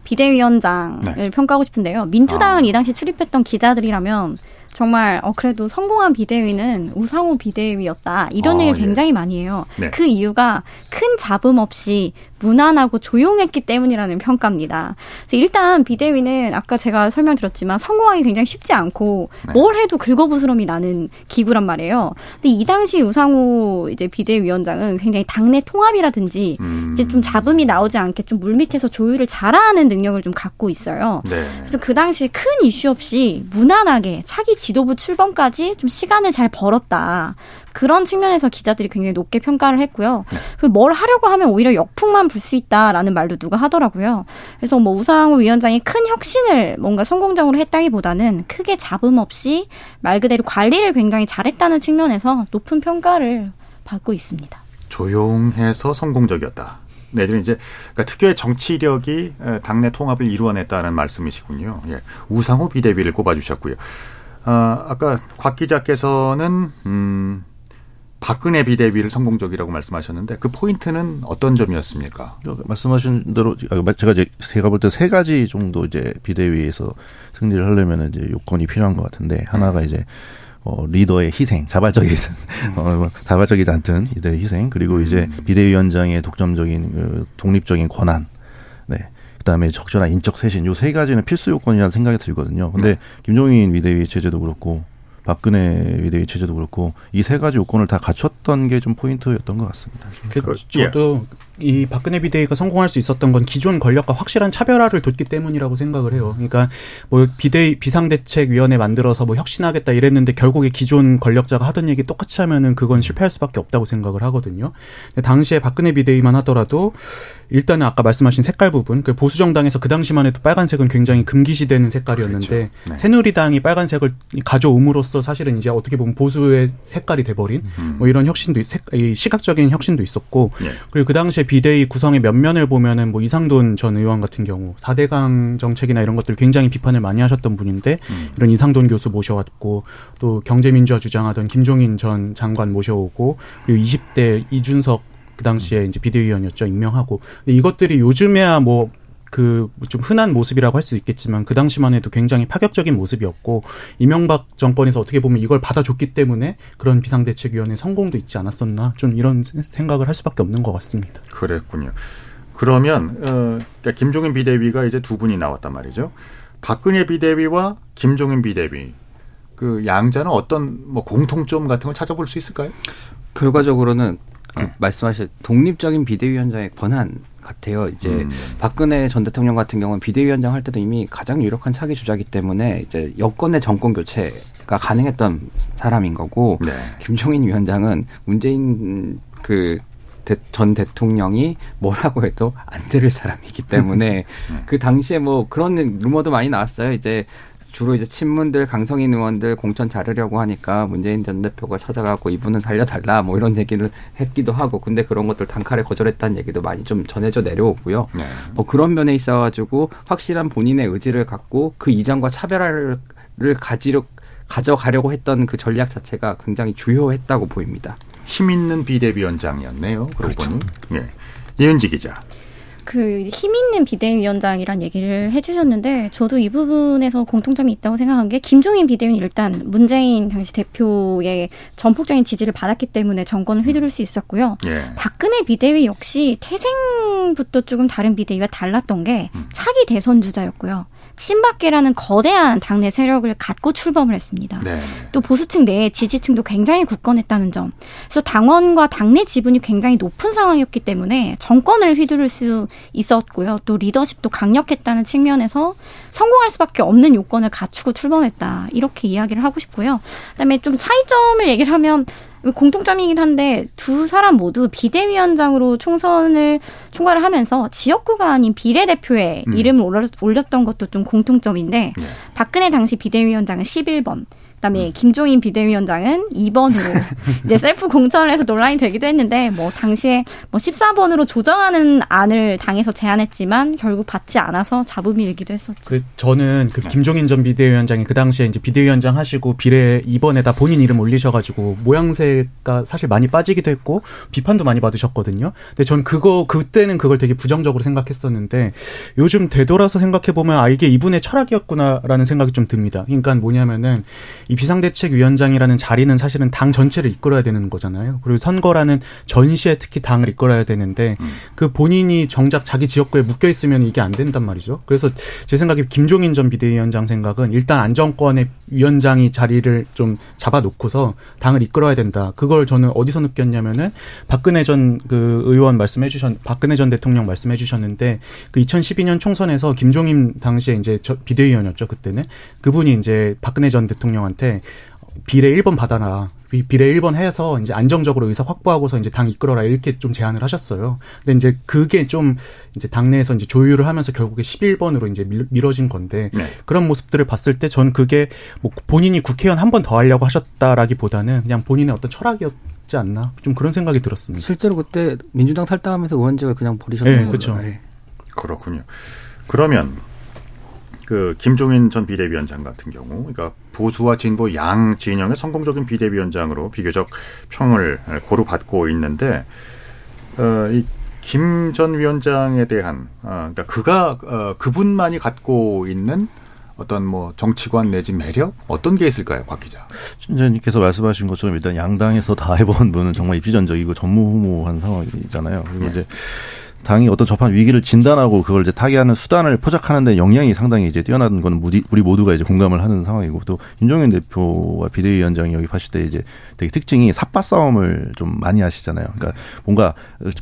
비대위원장을 네. 평가하고 싶은데요. 민주당을 아. 이 당시 출입했던 기자들이라면 정말 어 그래도 성공한 비대위는 우상호 비대위였다 이런 아, 얘기를 예. 굉장히 많이 해요. 네. 그 이유가 큰 잡음 없이 무난하고 조용했기 때문이라는 평가입니다. 일단 비대위는 아까 제가 설명드렸지만 성공하기 굉장히 쉽지 않고 네. 뭘 해도 긁어부스럼이 나는 기구란 말이에요. 근데 이 당시 우상호 이제 비대위원장은 굉장히 당내 통합이라든지 음. 이제 좀 잡음이 나오지 않게 좀 물밑에서 조율을 잘하는 능력을 좀 갖고 있어요. 네. 그래서 그 당시에 큰 이슈 없이 무난하게 차기 지도부 출범까지 좀 시간을 잘 벌었다. 그런 측면에서 기자들이 굉장히 높게 평가를 했고요. 그리고 뭘 하려고 하면 오히려 역풍만 불 수 있다라는 말도 누가 하더라고요. 그래서 뭐 우상호 위원장이 큰 혁신을 뭔가 성공적으로 했다기보다는 크게 잡음 없이 말 그대로 관리를 굉장히 잘했다는 측면에서 높은 평가를 받고 있습니다. 조용해서 성공적이었다. 내들은 이제 그러니까 특유의 정치력이 에, 당내 통합을 이루어냈다는 말씀이시군요. 예. 우상호 비대위를 꼽아주셨고요. 아, 아까 곽 기자께서는 음, 박근혜 비대위를 성공적이라고 말씀하셨는데 그 포인트는 어떤 점이었습니까? 말씀하신 대로 아, 제가 이제 제가 볼 때 세 가지 정도 이제 비대위에서 승리를 하려면 이제 요건이 필요한 것 같은데 하나가 이제 어, 리더의 희생, 자발적이든 어, 뭐 자발적이지 않든 리더의 희생 그리고 이제 비대위원장의 독점적인 그 독립적인 권한, 네. 그다음에 적절한 인적 쇄신 요 세 가지는 필수 요건이라는 생각이 들거든요. 근데 김종인 비대위 체제도 그렇고 박근혜 비대위 체제도 그렇고 이 세 가지 요건을 다 갖췄던 게 좀 포인트였던 것 같습니다. 그 그, 저도 이 박근혜 비대위가 성공할 수 있었던 건 기존 권력과 확실한 차별화를 뒀기 때문이라고 생각을 해요. 그러니까 뭐 비대위 비상대책위원회 만들어서 뭐 혁신하겠다 이랬는데 결국에 기존 권력자가 하던 얘기 똑같이 하면은 그건 실패할 수밖에 없다고 생각을 하거든요. 당시에 박근혜 비대위만 하더라도 일단은 아까 말씀하신 색깔 부분, 그 보수 정당에서 그 당시만 해도 빨간색은 굉장히 금기시되는 색깔이었는데 그렇죠. 네. 새누리당이 빨간색을 가져옴으로써 사실은 이제 어떻게 보면 보수의 색깔이 돼버린 음. 뭐 이런 혁신도 시각적인 혁신도 있었고 네. 그리고 그 당시에 비대위 구성의 면면을 보면은 뭐 이상돈 전 의원 같은 경우 4대강 정책이나 이런 것들 굉장히 비판을 많이 하셨던 분인데 음. 이런 이상돈 교수 모셔왔고 또 경제민주화 주장하던 김종인 전 장관 모셔오고 그리고 20대 이준석 그 당시에 이제 비대위원이었죠 임명하고 이것들이 요즘에야 뭐 그 좀 흔한 모습이라고 할 수 있겠지만 그 당시만 해도 굉장히 파격적인 모습이었고 이명박 정권에서 어떻게 보면 이걸 받아줬기 때문에 그런 비상대책위원회 성공도 있지 않았었나 좀 이런 생각을 할 수밖에 없는 것 같습니다. 그랬군요. 그러면 어, 그러니까 김종인 비대위가 이제 두 분이 나왔단 말이죠. 박근혜 비대위와 김종인 비대위 그 양자는 어떤 뭐 공통점 같은 걸 찾아볼 수 있을까요? 결과적으로는 그 네. 말씀하신 독립적인 비대위원장의 권한 같아요. 이제 음. 박근혜 전 대통령 같은 경우는 비대위원장 할 때도 이미 가장 유력한 차기 주자기 때문에 이제 여권의 정권 교체가 가능했던 사람인 거고 네. 김종인 위원장은 문재인 그 전 대통령이 뭐라고 해도 안 들을 사람이기 때문에 네. 그 당시에 뭐 그런 루머도 많이 나왔어요. 이제 주로 이제 친문들, 강성인 의원들 공천 자르려고 하니까 문재인 전 대표가 찾아가고 이분은 달려달라 뭐 이런 얘기를 했기도 하고 근데 그런 것들 단칼에 거절했다는 얘기도 많이 좀 전해져 내려오고요. 네. 뭐 그런 면에 있어가지고 확실한 본인의 의지를 갖고 그 이전과 차별화를 가지려 가져가려고 했던 그 전략 자체가 굉장히 주요했다고 보입니다. 힘 있는 비대위원장이었네요. 그러고 그렇죠. 보니. 예. 이은지 기자. 그 힘 있는 비대위원장이란 얘기를 해주셨는데 저도 이 부분에서 공통점이 있다고 생각한 게 김종인 비대위는 일단 문재인 당시 대표의 전폭적인 지지를 받았기 때문에 정권을 휘두를 수 있었고요. 예. 박근혜 비대위 역시 태생부터 조금 다른 비대위와 달랐던 게 음. 차기 대선 주자였고요. 친박계라는 거대한 당내 세력을 갖고 출범을 했습니다. 네. 또 보수층 내 지지층도 굉장히 굳건했다는 점. 그래서 당원과 당내 지분이 굉장히 높은 상황이었기 때문에 정권을 휘두를 수 있었고요. 또 리더십도 강력했다는 측면에서 성공할 수밖에 없는 요건을 갖추고 출범했다. 이렇게 이야기를 하고 싶고요. 그다음에 좀 차이점을 얘기를 하면 공통점이긴 한데 두 사람 모두 비대위원장으로 총선을 총괄을 하면서 지역구가 아닌 비례대표에 음. 이름을 올렸던 것도 좀 공통점인데 네. 박근혜 당시 비대위원장은 11번, 그다음에 음. 김종인 비대위원장은 2번으로 이제 셀프 공천을 해서 논란이 되기도 했는데 뭐 당시에 뭐 14번으로 조정하는 안을 당에서 제안했지만 결국 받지 않아서 잡음이 일기도 했었죠. 그 저는 그 김종인 전 비대위원장이 그 당시에 이제 비대위원장 하시고 비례 2번에다 본인 이름 올리셔가지고 모양새가 사실 많이 빠지기도 했고 비판도 많이 받으셨거든요. 근데 전 그거 그때는 그걸 되게 부정적으로 생각했었는데 요즘 되돌아서 생각해 보면 아 이게 이분의 철학이었구나라는 생각이 좀 듭니다. 그러니까 뭐냐면은 이 비상대책위원장이라는 자리는 사실은 당 전체를 이끌어야 되는 거잖아요. 그리고 선거라는 전시에 특히 당을 이끌어야 되는데 음. 그 본인이 정작 자기 지역구에 묶여 있으면 이게 안 된단 말이죠. 그래서 제 생각에 김종인 전 비대위원장 생각은 일단 안정권의 위원장이 자리를 좀 잡아놓고서 당을 이끌어야 된다. 그걸 저는 어디서 느꼈냐면은 박근혜 전 그 의원 말씀해 주셨 박근혜 전 대통령 말씀해 주셨는데 그 2012년 총선에서 김종인 당시에 이제 비대위원이었죠 그때는 그분이 이제 박근혜 전 대통령한테 대통령한테 비례 1번 받아라. 비례 1번 해서 이제 안정적으로 의사 확보하고서 이제 당 이끌어라 이렇게 좀 제안을 하셨어요. 근데 이제 그게 좀 이제 당내에서 이제 조율을 하면서 결국에 11번으로 이제 미뤄진 건데 네. 그런 모습들을 봤을 때 전 그게 뭐 본인이 국회의원 한 번 더 하려고 하셨다라기보다는 그냥 본인의 어떤 철학이었 지 않나 좀 그런 생각이 들었습니다. 실제로 그때 민주당 탈당하면서 의원직을 그냥 버리셨던 네, 거죠. 그렇죠. 네. 그렇군요. 그러면 그 김종인 전 비대위원장 같은 경우, 그러니까 보수와 진보 양 진영의 성공적인 비대위원장으로 비교적 평을 고루 받고 있는데, 어, 이 김 전 위원장에 대한, 어, 그러니까 그가 어, 그분만이 갖고 있는 어떤 뭐 정치관 내지 매력 어떤 게 있을까요, 곽 기자? 신장님께서 말씀하신 것처럼 일단 양당에서 다 해본 분은 정말 입지전적이고 전무후무한 상황이잖아요. 그리고 네. 이제 당이 어떤 접한 위기를 진단하고 그걸 이제 타개하는 수단을 포착하는데 역량이 상당히 이제 뛰어난 건 우리 모두가 이제 공감을 하는 상황이고 또 김종인 대표와 비대위원장이 여기 봤을 때 이제 되게 특징이 삽바 싸움을 좀 많이 하시잖아요. 그러니까 뭔가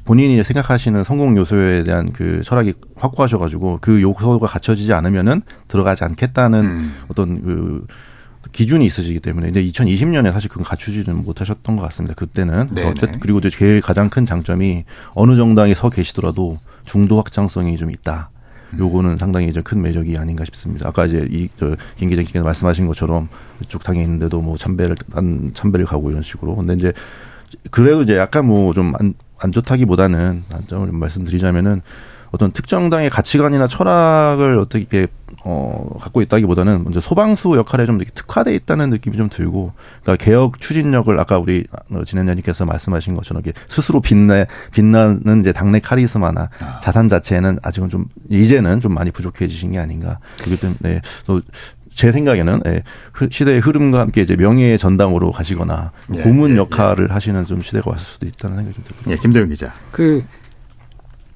본인이 생각하시는 성공 요소에 대한 그 철학이 확고하셔가지고 그 요소가 갖춰지지 않으면은 들어가지 않겠다는 음. 어떤 그 기준이 있으시기 때문에 이제 2020년에 사실 그건 갖추지는 못하셨던 것 같습니다. 그때는 어쨌든 그리고 이제 제일 가장 큰 장점이 어느 정당에 서 계시더라도 중도 확장성이 좀 있다. 음. 요거는 상당히 이제 큰 매력이 아닌가 싶습니다. 아까 이제 이저김 기자님께서 말씀하신 것처럼 이쪽 당에 있는데도 뭐 참배를 한 참배를 가고 이런 식으로. 근데 이제 그래도 이제 약간 뭐 좀 안 안 좋다기보다는 단점을 말씀드리자면은 어떤 특정 당의 가치관이나 철학을 어떻게 어 갖고 있다기보다는 먼저 소방수 역할에 좀 특화돼 있다는 느낌이 좀 들고 그러니까 개혁 추진력을 아까 우리 어, 진행자님께서 말씀하신 것처럼 이렇게 스스로 빛내 빛나는 이제 당내 카리스마나 아. 자산 자체는 아직은 좀 이제는 좀 많이 부족해지신 게 아닌가 그렇기 때문에 네. 제 생각에는 예, 시대의 흐름과 함께 이제 명예의 전당으로 가시거나 예, 고문 예, 역할을 예. 하시는 좀 시대가 왔을 수도 있다는 생각이 좀 듭니다. 예, 김대영 기자. 그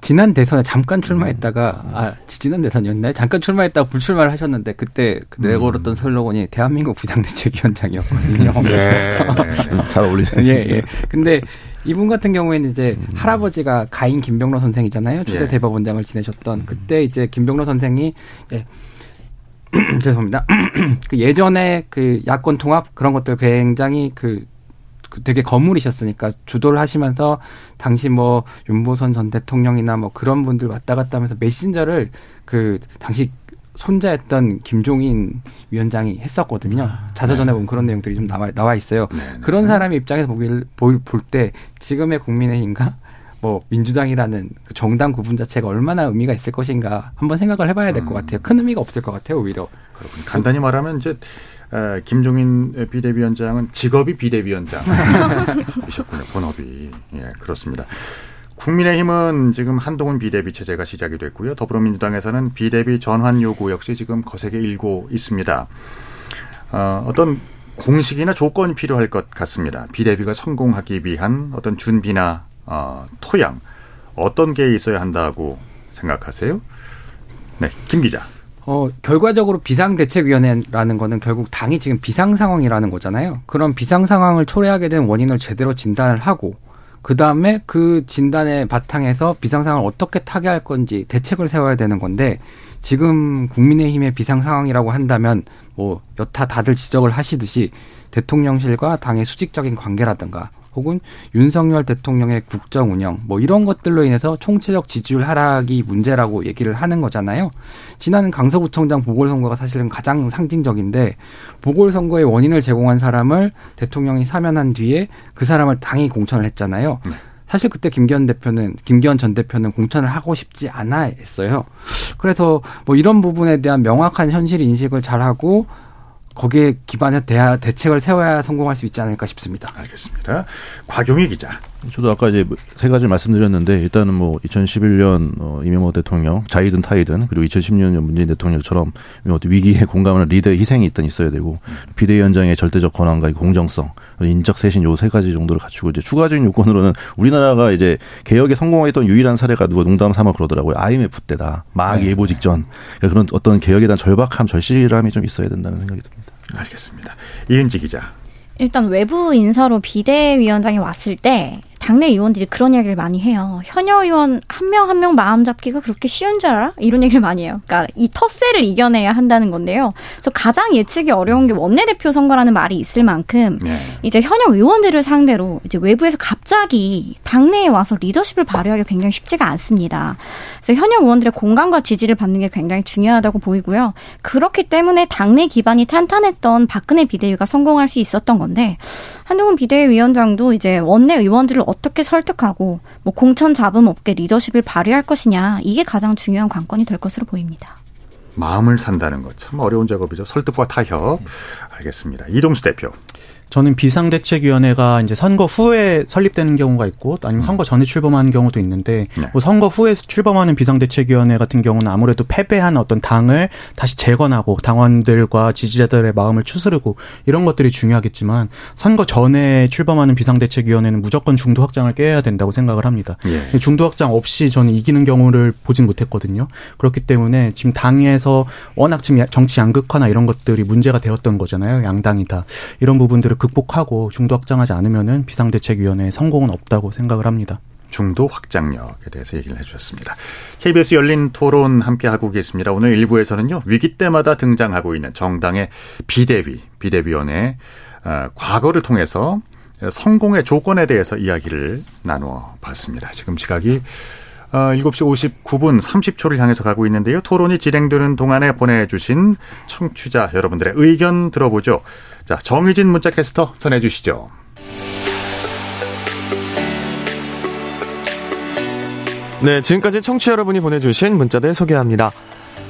지난 대선에 잠깐 출마했다가 아 지난 대선이었나요? 잠깐 출마했다가 불출마를 하셨는데 그때 그 내걸었던 음. 슬로건이 대한민국 비상대책위원장이었거든요. 네, 네, 네. 잘 어울리네요. 예, 예. 근데 이분 같은 경우에는 이제 음. 할아버지가 가인 김병로 선생이잖아요. 초대 예. 대법원장을 지내셨던 그때 이제 김병로 선생이 이제 죄송합니다. 그 예전에 그 야권 통합 그런 것들 굉장히 그 되게 거물이셨으니까 주도를 하시면서 당시 뭐 윤보선 전 대통령이나 뭐 그런 분들 왔다 갔다 하면서 메신저를 그 당시 손자였던 김종인 위원장이 했었거든요. 아, 자서전에 네. 보면 그런 내용들이 좀 나와, 나와 있어요. 네, 네. 그런 사람의 입장에서 보길, 볼때 지금의 국민의힘과 뭐 민주당이라는 그 정당 구분 자체가 얼마나 의미가 있을 것인가 한번 생각을 해봐야 될것 음. 같아요. 큰 의미가 없을 것 같아요, 오히려. 그렇군요. 간단히 말하면 이제 김종인 비대위원장은 직업이 비대위원장이셨군요. 본업이. 예, 그렇습니다. 국민의힘은 지금 한동훈 비대비 체제가 시작이 됐고요. 더불어민주당에서는 비대비 전환 요구 역시 지금 거세게 일고 있습니다. 어, 어떤 공식이나 조건이 필요할 것 같습니다. 비대비가 성공하기 위한 어떤 준비나 어, 토양 어떤 게 있어야 한다고 생각하세요? 네, 김 기자. 어, 결과적으로 비상대책위원회라는 거는 결국 당이 지금 비상 상황이라는 거잖아요. 그런 비상 상황을 초래하게 된 원인을 제대로 진단을 하고, 그 다음에 그 진단의 바탕에서 비상 상황을 어떻게 타개할 건지 대책을 세워야 되는 건데, 지금 국민의힘의 비상 상황이라고 한다면, 뭐, 여타 다들 지적을 하시듯이 대통령실과 당의 수직적인 관계라든가, 혹은 윤석열 대통령의 국정 운영 뭐 이런 것들로 인해서 총체적 지지율 하락이 문제라고 얘기를 하는 거잖아요. 지난 강서구청장 보궐선거가 사실은 가장 상징적인데 보궐선거의 원인을 제공한 사람을 대통령이 사면한 뒤에 그 사람을 당이 공천을 했잖아요. 네. 사실 그때 김기현 대표는 김기현 전 대표는 공천을 하고 싶지 않아 했어요. 그래서 뭐 이런 부분에 대한 명확한 현실 인식을 잘하고 거기에 기반해 대하 대책을 세워야 성공할 수 있지 않을까 싶습니다. 알겠습니다. 곽용희 기자. 저도 아까 이제 세 가지 말씀드렸는데 일단은 뭐 2011년 어, 이명박 대통령 자이든 타이든 그리고 2016년 문재인 대통령처럼 위기에 공감하는 리더의 희생이 일단 있어야 되고 비대위원장의 절대적 권한과 공정성, 인적 쇄신 요 세 가지 정도를 갖추고 이제 추가적인 요건으로는 우리나라가 이제 개혁에 성공했던 유일한 사례가 누가 농담 삼아 그러더라고요. IMF 때다. 막 네. 예보 직전. 그러니까 그런 어떤 개혁에 대한 절박함, 절실함이 좀 있어야 된다는 생각이 듭니다. 알겠습니다. 이은지 기자. 일단 외부 인사로 비대위원장이 왔을 때 당내 의원들이 그런 이야기를 많이 해요. 현역 의원 한명 한 명 마음 잡기가 그렇게 쉬운 줄 알아? 이런 얘기를 많이 해요. 그러니까 이 텃세를 이겨내야 한다는 건데요. 그래서 가장 예측이 어려운 게 원내대표 선거라는 말이 있을 만큼 네. 이제 현역 의원들을 상대로 이제 외부에서 갑자기 당내에 와서 리더십을 발휘하기 굉장히 쉽지가 않습니다. 그래서 현역 의원들의 공감과 지지를 받는 게 굉장히 중요하다고 보이고요. 그렇기 때문에 당내 기반이 탄탄했던 박근혜 비대위가 성공할 수 있었던 건데 한동훈 비대위원장도 이제 원내 의원들을 어떻게 설득하고 뭐 공천 잡음 없게 리더십을 발휘할 것이냐 이게 가장 중요한 관건이 될 것으로 보입니다. 마음을 산다는 것 참 어려운 작업이죠. 설득과 타협. 알겠습니다. 이동수 대표. 저는 비상대책위원회가 이제 선거 후에 설립되는 경우가 있고 아니면 선거 전에 출범하는 경우도 있는데 네. 뭐 선거 후에 출범하는 비상대책위원회 같은 경우는 아무래도 패배한 어떤 당을 다시 재건하고 당원들과 지지자들의 마음을 추스르고 이런 것들이 중요하겠지만 선거 전에 출범하는 비상대책위원회는 무조건 중도 확장을 깨야 된다고 생각을 합니다. 예. 중도 확장 없이 저는 이기는 경우를 보진 못했거든요. 그렇기 때문에 지금 당에서 워낙 지금 정치 양극화나 이런 것들이 문제가 되었던 거잖아요. 양당이 다 이런 부분들을 극복하고 중도 확장하지 않으면은 비상대책위원회에 성공은 없다고 생각을 합니다. 중도 확장력에 대해서 얘기를 해주셨습니다. KBS 열린 토론 함께하고 계십니다. 오늘 일부에서는요, 위기 때마다 등장하고 있는 정당의 비대위, 비대위원회, 어, 과거를 통해서 성공의 조건에 대해서 이야기를 나누어 봤습니다. 지금 시각이 어, 7시 59분 30초를 향해서 가고 있는데요. 토론이 진행되는 동안에 보내주신 청취자 여러분들의 의견 들어보죠. 자, 정의진 문자캐스터 전해주시죠. 네, 지금까지 청취 자 여러분이 보내주신 문자들 소개합니다.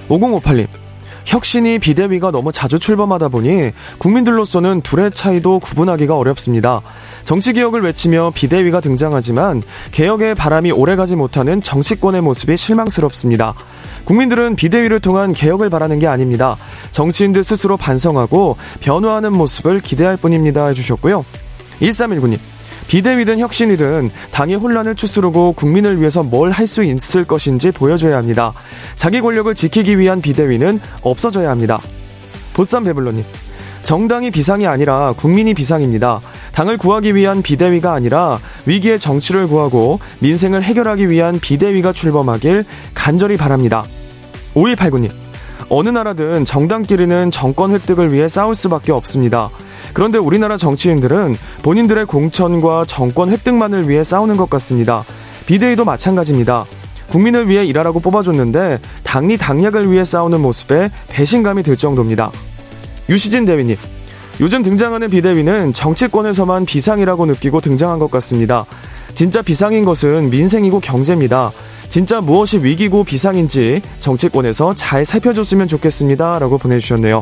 5058님. 혁신이 비대위가 너무 자주 출범하다 보니 국민들로서는 둘의 차이도 구분하기가 어렵습니다. 정치 개혁을 외치며 비대위가 등장하지만 개혁의 바람이 오래가지 못하는 정치권의 모습이 실망스럽습니다. 국민들은 비대위를 통한 개혁을 바라는 게 아닙니다. 정치인들 스스로 반성하고 변화하는 모습을 기대할 뿐입니다. 해주셨고요. 1319님. 비대위든 혁신이든 당의 혼란을 추스르고 국민을 위해서 뭘 할 수 있을 것인지 보여줘야 합니다. 자기 권력을 지키기 위한 비대위는 없어져야 합니다. 보쌈 배불러님. 정당이 비상이 아니라 국민이 비상입니다. 당을 구하기 위한 비대위가 아니라 위기의 정치를 구하고 민생을 해결하기 위한 비대위가 출범하길 간절히 바랍니다. 5189님. 어느 나라든 정당끼리는 정권 획득을 위해 싸울 수밖에 없습니다. 그런데 우리나라 정치인들은 본인들의 공천과 정권 획득만을 위해 싸우는 것 같습니다. 비대위도 마찬가지입니다. 국민을 위해 일하라고 뽑아줬는데 당리 당략을 위해 싸우는 모습에 배신감이 들 정도입니다. 유시진 대위님. 요즘 등장하는 비대위는 정치권에서만 비상이라고 느끼고 등장한 것 같습니다. 진짜 비상인 것은 민생이고 경제입니다. 진짜 무엇이 위기고 비상인지 정치권에서 잘 살펴줬으면 좋겠습니다. 라고 보내주셨네요.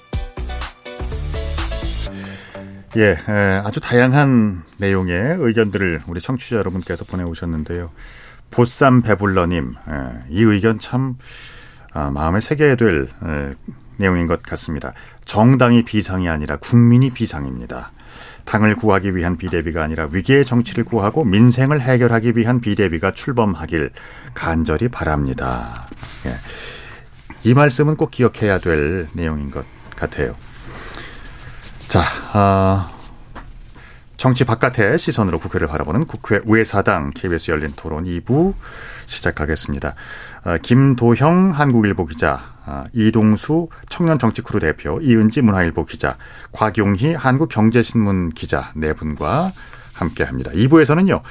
예, 에, 아주 다양한 내용의 의견들을 우리 청취자 여러분께서 보내오셨는데요. 보쌈 배불러님, 에, 이 의견 참 아, 마음에 새겨야 될 에, 내용인 것 같습니다. 정당이 비상이 아니라 국민이 비상입니다. 당을 구하기 위한 비대위가 아니라 위기의 정치를 구하고 민생을 해결하기 위한 비대위가 출범하길 간절히 바랍니다. 예. 이 말씀은 꼭 기억해야 될 내용인 것 같아요. 자, 아, 정치 바깥의 시선으로 국회를 바라보는 국회 외사당 KBS 열린 토론 2부 시작하겠습니다. 아, 김도형 한국일보 기자, 아, 이동수 청년 정치 크루 대표, 이은지 문화일보 기자, 곽용희 한국경제신문 기자 네 분과 함께 합니다. 2부에서는요.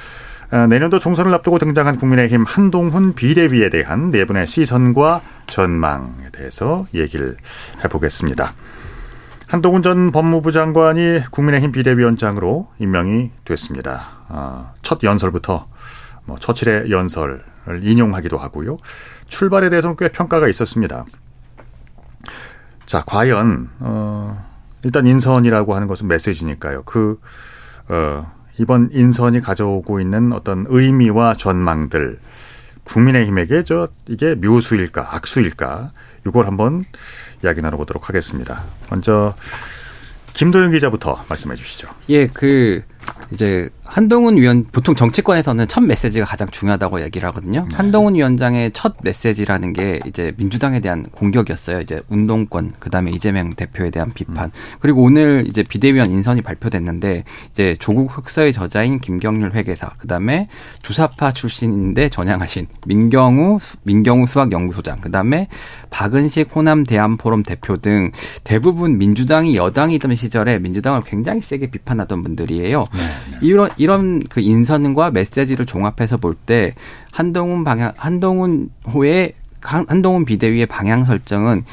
아, 내년도 총선을 앞두고 등장한 국민의힘 한동훈 비대위에 대한 네 분의 시선과 전망에 대해서 얘기를 해보겠습니다. 한동훈 전 법무부 장관이 국민의힘 비대위원장으로 임명이 됐습니다. 아, 첫 연설부터 뭐 처칠의 연설을 인용하기도 하고요. 출발에 대해서는 꽤 평가가 있었습니다. 자, 과연 어, 일단 인선이라고 하는 것은 메시지니까요. 그 어, 이번 인선이 가져오고 있는 어떤 의미와 전망들 국민의힘에게 저 이게 묘수일까 악수일까 이걸 한번 이야기 나눠보도록 하겠습니다. 먼저 김도영 기자부터 말씀해 주시죠. 예, 그 이제 한동훈 위원 보통 정치권에서는 첫 메시지가 가장 중요하다고 얘기를 하거든요. 네. 한동훈 위원장의 첫 메시지라는 게 이제 민주당에 대한 공격이었어요. 이제 운동권 그다음에 이재명 대표에 대한 비판. 음. 그리고 오늘 이제 비대위원 인선이 발표됐는데 이제 조국 흑서의 저자인 김경률 회계사 그다음에 주사파 출신인데 전향하신 민경우 민경우 수학연구소장 그다음에 박은식 호남 대한포럼 대표 등 대부분 민주당이 여당이던 시절에 민주당을 굉장히 세게 비판하던 분들이에요. 네. 이런 이런 그 인선과 메시지를 종합해서 볼 때 한동훈 방향 한동훈 후에 한동훈 비대위의 방향 설정은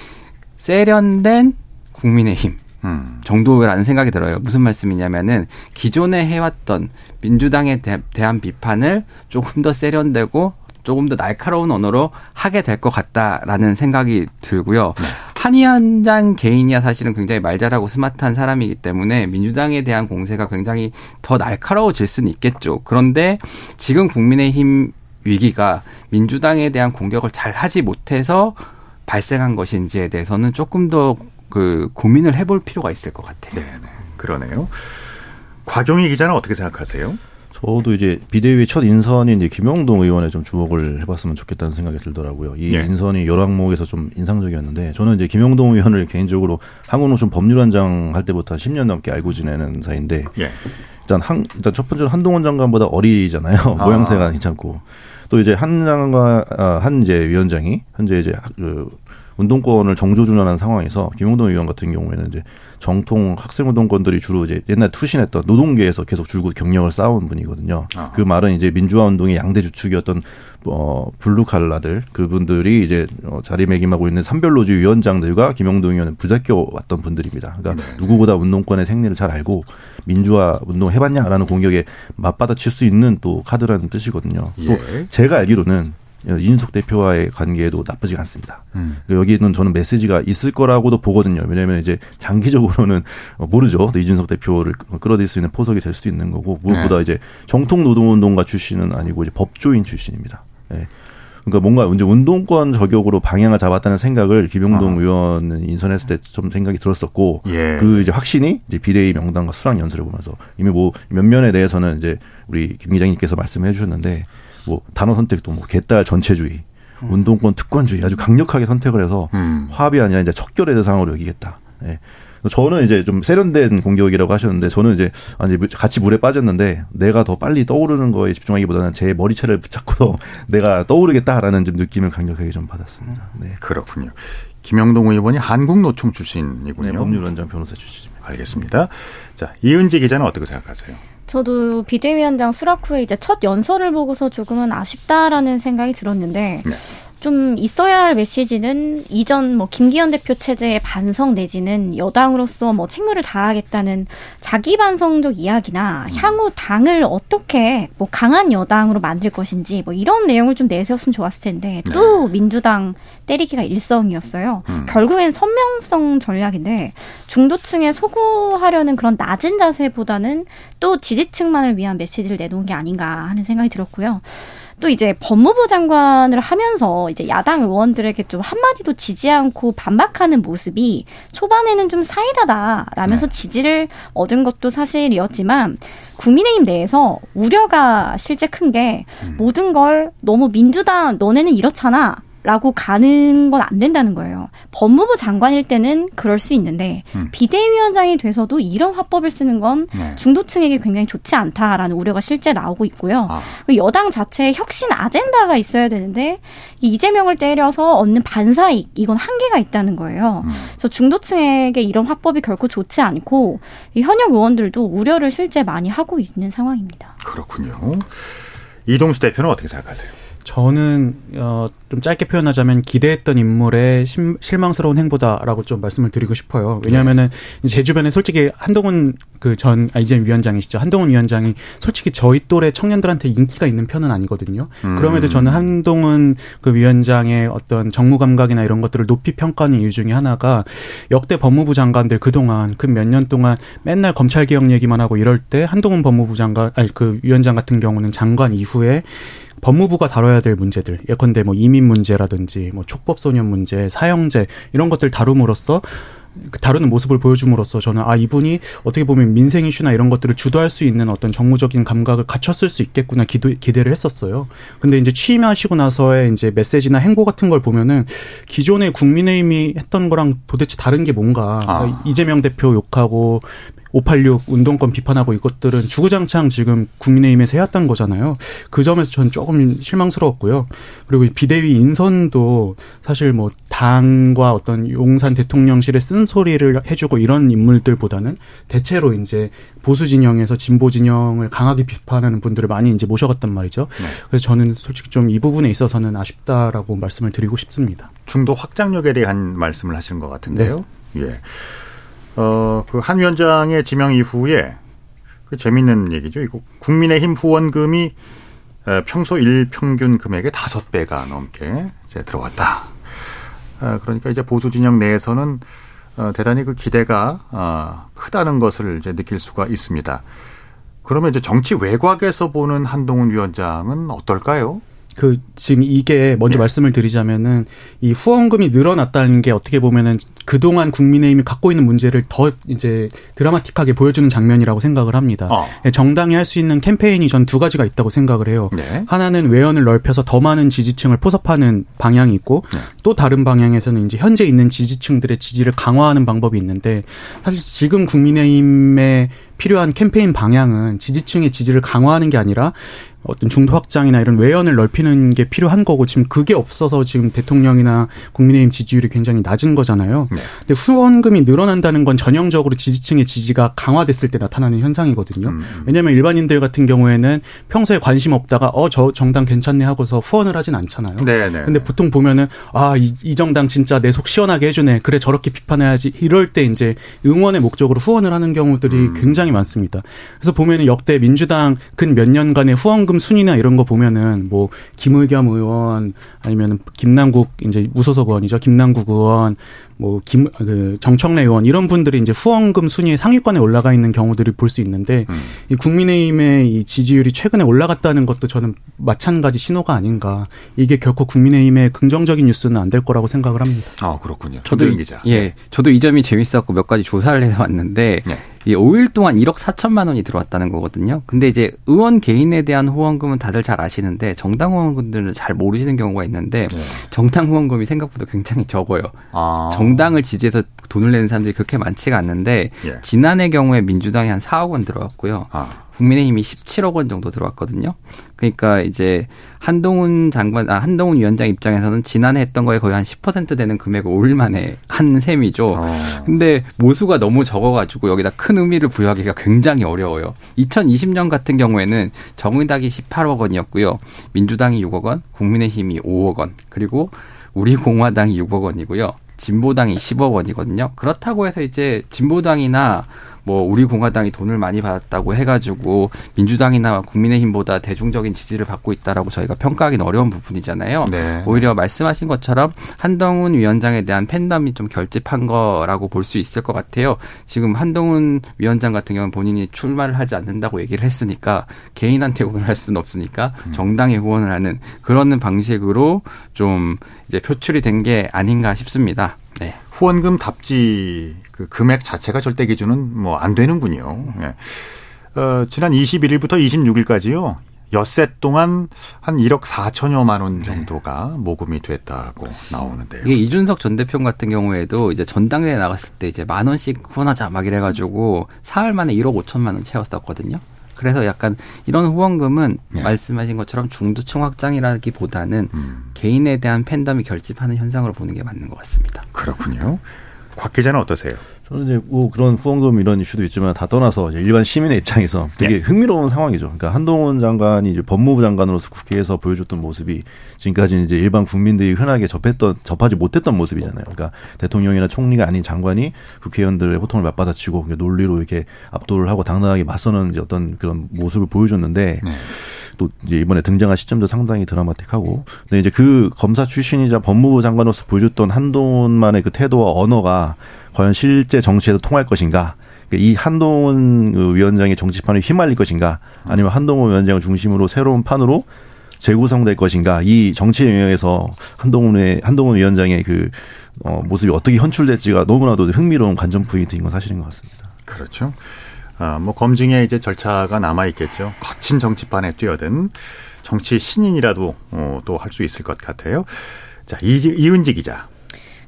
세련된 국민의힘 음. 정도라는 생각이 들어요. 무슨 말씀이냐면은 기존에 해왔던 민주당에 대, 한 비판을 조금 더 세련되고 조금 더 날카로운 언어로 하게 될 것 같다라는 생각이 들고요. 네. 한의원장 개인이야 사실은 굉장히 말 잘하고 스마트한 사람이기 때문에 민주당에 대한 공세가 굉장히 더 날카로워질 수는 있겠죠. 그런데 지금 국민의힘 위기가 민주당에 대한 공격을 잘 하지 못해서 발생한 것인지에 대해서는 조금 더 그 고민을 해볼 필요가 있을 것 같아요. 네, 네. 그러네요. 곽용희 기자는 어떻게 생각하세요? 저도 이제 비대위 첫 인선인 이제 김영동 의원에 좀 주목을 해봤으면 좋겠다는 생각이 들더라고요. 이 예. 인선이 여러 항목에서 좀 인상적이었는데 저는 이제 김영동 의원을 개인적으로 한국노총 법률원장 할 때부터 한 10년 넘게 알고 지내는 사이인데 예. 일단 한 일단 첫 번째로 한동훈 장관보다 어리잖아요. 아. 모양새가 괜찮고 또 이제 한 장관 아, 한 이제 위원장이 현재 이제 그 운동권을 정조준하는 상황에서 김형동 의원 같은 경우에는 이제 정통 학생 운동권들이 주로 이제 옛날 투신했던 노동계에서 계속 줄곧 경력을 쌓아온 분이거든요. 아. 그 말은 이제 민주화 운동의 양대 주축이었던 어 블루 칼라들 그분들이 이제 어, 자리매김하고 있는 산별노조 위원장들과 김형동 의원은 부대껴 왔던 분들입니다. 그러니까 네. 누구보다 운동권의 생리를 잘 알고 민주화 운동 해봤냐라는 공격에 맞받아칠 수 있는 또 카드라는 뜻이거든요. 예. 또 제가 알기로는 이준석 대표와의 관계도 나쁘지 않습니다. 음. 여기는 저는 메시지가 있을 거라고도 보거든요. 왜냐하면 이제 장기적으로는 모르죠. 이준석 대표를 끌어들일 수 있는 포석이 될 수도 있는 거고 무엇보다 네. 이제 정통 노동운동가 출신은 아니고 이제 법조인 출신입니다. 예. 그러니까 뭔가 이제 운동권 저격으로 방향을 잡았다는 생각을 김용동 아. 의원은 인선했을 때 좀 생각이 들었었고 예. 그 이제 확신이 이제 비대위 명단과 수락 연설을 보면서 이미 뭐 면면에 대해서는 이제 우리 김 기자님께서 말씀해 주셨는데 뭐 단어 선택도 뭐 개딸 전체주의, 음. 운동권 특권주의 아주 강력하게 선택을 해서 음. 화합이 아니라 이제 척결의 대상으로 여기겠다. 예. 저는 이제 좀 세련된 공격이라고 하셨는데 저는 이제 아니 같이 물에 빠졌는데 내가 더 빨리 떠오르는 거에 집중하기보다는 제 머리채를 붙잡고 내가 떠오르겠다라는 좀 느낌을 강력하게 좀 받았습니다. 네. 그렇군요. 김영동 의원이 한국노총 출신이군요. 네, 법률원장 변호사 출신입니다. 알겠습니다. 자 이은지 기자는 어떻게 생각하세요? 저도 비대위원장 수락 후에 이제 첫 연설을 보고서 조금은 아쉽다라는 생각이 들었는데 네. 좀 있어야 할 메시지는 이전 뭐 김기현 대표 체제의 반성 내지는 여당으로서 뭐 책무를 다하겠다는 자기 반성적 이야기나 음. 향후 당을 어떻게 뭐 강한 여당으로 만들 것인지 뭐 이런 내용을 좀 내세웠으면 좋았을 텐데 네. 또 네. 민주당 때리기가 일성이었어요. 음. 결국엔 선명성 전략인데 중도층에 소구하려는 그런 낮은 자세보다는 또 지지층만을 위한 메시지를 내놓은 게 아닌가 하는 생각이 들었고요. 또 이제 법무부 장관을 하면서 이제 야당 의원들에게 좀 한마디도 지지 않고 반박하는 모습이 초반에는 좀 사이다다라면서 네. 지지를 얻은 것도 사실이었지만 국민의힘 내에서 우려가 실제 큰게 음. 모든 걸 너무 민주당 너네는 이렇잖아. 라고 가는 건 안 된다는 거예요. 법무부 장관일 때는 그럴 수 있는데 음. 비대위원장이 돼서도 이런 화법을 쓰는 건 네. 중도층에게 굉장히 좋지 않다라는 우려가 실제 나오고 있고요. 아. 그 여당 자체에 혁신 아젠다가 있어야 되는데 이재명을 때려서 얻는 반사익 이건 한계가 있다는 거예요. 음. 그래서 중도층에게 이런 화법이 결코 좋지 않고 현역 의원들도 우려를 실제 많이 하고 있는 상황입니다. 그렇군요. 이동수 대표는 어떻게 생각하세요? 저는 어, 좀 짧게 표현하자면 기대했던 인물의 심, 실망스러운 행보다라고 좀 말씀을 드리고 싶어요. 왜냐하면은 네. 제 주변에 솔직히 한동훈 그전 아, 이제 위원장이시죠. 한동훈 위원장이 솔직히 저희 또래 청년들한테 인기가 있는 편은 아니거든요. 음. 그럼에도 저는 한동훈 그 위원장의 어떤 정무 감각이나 이런 것들을 높이 평가하는 이유 중에 하나가 역대 법무부 장관들 그 동안 그 몇 년 동안 맨날 검찰 개혁 얘기만 하고 이럴 때 한동훈 법무부 장관 아니 그 위원장 같은 경우는 장관 이후에 법무부가 다뤄야 될 문제들, 예컨대 뭐 이민 문제라든지 뭐 촉법 소년 문제, 사형제 이런 것들 다룸으로써 다루는 모습을 보여줌으로써 저는 아 이분이 어떻게 보면 민생 이슈나 이런 것들을 주도할 수 있는 어떤 정무적인 감각을 갖췄을 수 있겠구나 기도, 기대를 했었어요. 근데 이제 취임하시고 나서의 이제 메시지나 행보 같은 걸 보면은 기존의 국민의힘이 했던 거랑 도대체 다른 게 뭔가 아. 이재명 대표 욕하고 586 운동권 비판하고 이것들은 주구장창 지금 국민의힘에서 해왔던 거잖아요. 그 점에서 저는 조금 실망스러웠고요. 그리고 비대위 인선도 사실 뭐 당과 어떤 용산 대통령실의 쓴소리를 해주고 이런 인물들보다는 대체로 이제 보수 진영에서 진보 진영을 강하게 비판하는 분들을 많이 이제 모셔갔단 말이죠. 그래서 저는 솔직히 좀 이 부분에 있어서는 아쉽다라고 말씀을 드리고 싶습니다. 중도 확장력에 대한 말씀을 하시는 것 같은데요. 예. 어, 그 한 위원장의 지명 이후에 그 재밌는 얘기죠. 이거 국민의힘 후원금이 에, 평소 일 평균 금액의 다섯 배가 넘게 이제 들어왔다. 아, 그러니까 이제 보수 진영 내에서는 어, 대단히 그 기대가 아, 크다는 것을 이제 느낄 수가 있습니다. 그러면 이제 정치 외곽에서 보는 한동훈 위원장은 어떨까요? 그 지금 이게 먼저 말씀을 드리자면은 이 후원금이 늘어났다는 게 어떻게 보면은 그동안 국민의힘이 갖고 있는 문제를 더 이제 드라마틱하게 보여주는 장면이라고 생각을 합니다. 어. 정당이 할 수 있는 캠페인이 전 두 가지가 있다고 생각을 해요. 네. 하나는 외연을 넓혀서 더 많은 지지층을 포섭하는 방향이 있고 또 다른 방향에서는 이제 현재 있는 지지층들의 지지를 강화하는 방법이 있는데 사실 지금 국민의힘에 필요한 캠페인 방향은 지지층의 지지를 강화하는 게 아니라 어떤 중도 확장이나 이런 외연을 넓히는 게 필요한 거고 지금 그게 없어서 지금 대통령이나 국민의힘 지지율이 굉장히 낮은 거잖아요. 근데 후원금이 늘어난다는 건 전형적으로 지지층의 지지가 강화됐을 때 나타나는 현상이거든요. 왜냐하면 일반인들 같은 경우에는 평소에 관심 없다가 어 저 정당 괜찮네 하고서 후원을 하진 않잖아요. 네네. 근데 보통 보면은 아이 이 정당 진짜 내 속 시원하게 해주네. 그래 저렇게 비판해야지. 이럴 때 이제 응원의 목적으로 후원을 하는 경우들이 굉장히 많습니다. 그래서 보면은 역대 민주당 근 몇 년간의 후원 금 순위나 이런 거 보면은 뭐 김의겸 의원 아니면 김남국 이제 무소속 의원이죠. 김남국 의원 뭐 김 그 정청래 의원 이런 분들이 이제 후원금 순위 상위권에 올라가 있는 경우들을 볼수 있는데 이 국민의힘의 이 지지율이 최근에 올라갔다는 것도 저는 마찬가지 신호가 아닌가. 이게 결코 국민의힘의 긍정적인 뉴스는 안 될 거라고 생각을 합니다. 아 그렇군요. 저도 기자. 예, 저도 이 점이 재밌었고 몇 가지 조사를 해왔는데 네. 이 5일 동안 1억 4천만 원이 들어왔다는 거거든요. 근데 이제 의원 개인에 대한 후원금은 다들 잘 아시는데 정당 후원금들은 잘 모르시는 경우가 있는데 정당 후원금이 생각보다 굉장히 적어요. 네. 아. 정 당을 지지해서 돈을 내는 사람들이 그렇게 많지가 않는데 예. 지난해 경우에 민주당이 한 4억 원 들어왔고요. 아. 국민의힘이 17억 원 정도 들어왔거든요. 그러니까 이제 한동훈 장관, 아, 한동훈 위원장 입장에서는 지난해 했던 거에 거의 한 10% 되는 금액을 5일 만에 한 셈이죠. 근데 모수가 너무 적어가지고 여기다 큰 의미를 부여하기가 굉장히 어려워요. 2020년 같은 경우에는 정의당이 18억 원이었고요. 민주당이 6억 원, 국민의힘이 5억 원, 그리고 우리 공화당이 6억 원이고요. 진보당이 10억 원이거든요. 그렇다고 해서 이제 진보당이나 뭐 우리 공화당이 돈을 많이 받았다고 해가지고 민주당이나 국민의힘보다 대중적인 지지를 받고 있다라고 저희가 평가하기는 어려운 부분이잖아요. 네. 오히려 말씀하신 것처럼 한동훈 위원장에 대한 팬덤이 좀 결집한 거라고 볼 수 있을 것 같아요. 지금 한동훈 위원장 같은 경우는 본인이 출마를 하지 않는다고 얘기를 했으니까 개인한테 후원을 할 수는 없으니까 정당에 후원을 하는 그런 방식으로 좀 이제 표출이 된 게 아닌가 싶습니다. 네. 후원금 답지 그 금액 자체가 절대 기준은 뭐 안 되는군요. 예. 어, 지난 21일부터 26일까지요. 엿새 동안 한 1억 4천여만 원 정도가 모금이 됐다고 나오는데요. 이게 이준석 전 대표 같은 경우에도 이제 전당대회 나갔을 때 이제 만 원씩 후원하자 막 이래가지고 사흘 만에 1억 5천만 원 채웠었거든요. 그래서 약간 이런 후원금은 말씀하신 것처럼 중도층 확장이라기보다는 개인에 대한 팬덤이 결집하는 현상으로 보는 게 맞는 것 같습니다. 그렇군요. 곽 기자는 어떠세요? 저는 이제 뭐 그런 후원금 이런 이슈도 있지만 다 떠나서 이제 일반 시민의 입장에서 되게 예. 흥미로운 상황이죠. 그러니까 한동훈 장관이 이제 법무부 장관으로서 국회에서 보여줬던 모습이 지금까지 이제 일반 국민들이 흔하게 접했던 접하지 못했던 모습이잖아요. 그러니까 대통령이나 총리가 아닌 장관이 국회의원들의 호통을 맞받아치고 논리로 이렇게 압도를 하고 당당하게 맞서는 이제 어떤 그런 모습을 보여줬는데 또 이제 이번에 등장한 시점도 상당히 드라마틱하고 근데 이제 그 검사 출신이자 법무부 장관으로서 보여줬던 한동훈만의 그 태도와 언어가 과연 실제 정치에서 통할 것인가 그러니까 이 한동훈 그 위원장의 정치판에 휘말릴 것인가 아니면 한동훈 위원장을 중심으로 새로운 판으로 재구성될 것인가 이 정치 영역에서 한동훈의 한동훈 위원장의 그 어, 모습이 어떻게 현출될지가 너무나도 흥미로운 관전 포인트인 건 사실인 것 같습니다. 그렇죠. 아, 뭐 검증에 이제 절차가 남아 있겠죠. 거친 정치판에 뛰어든 정치 신인이라도 어, 또 할 수 있을 것 같아요. 자, 이, 이은지 기자.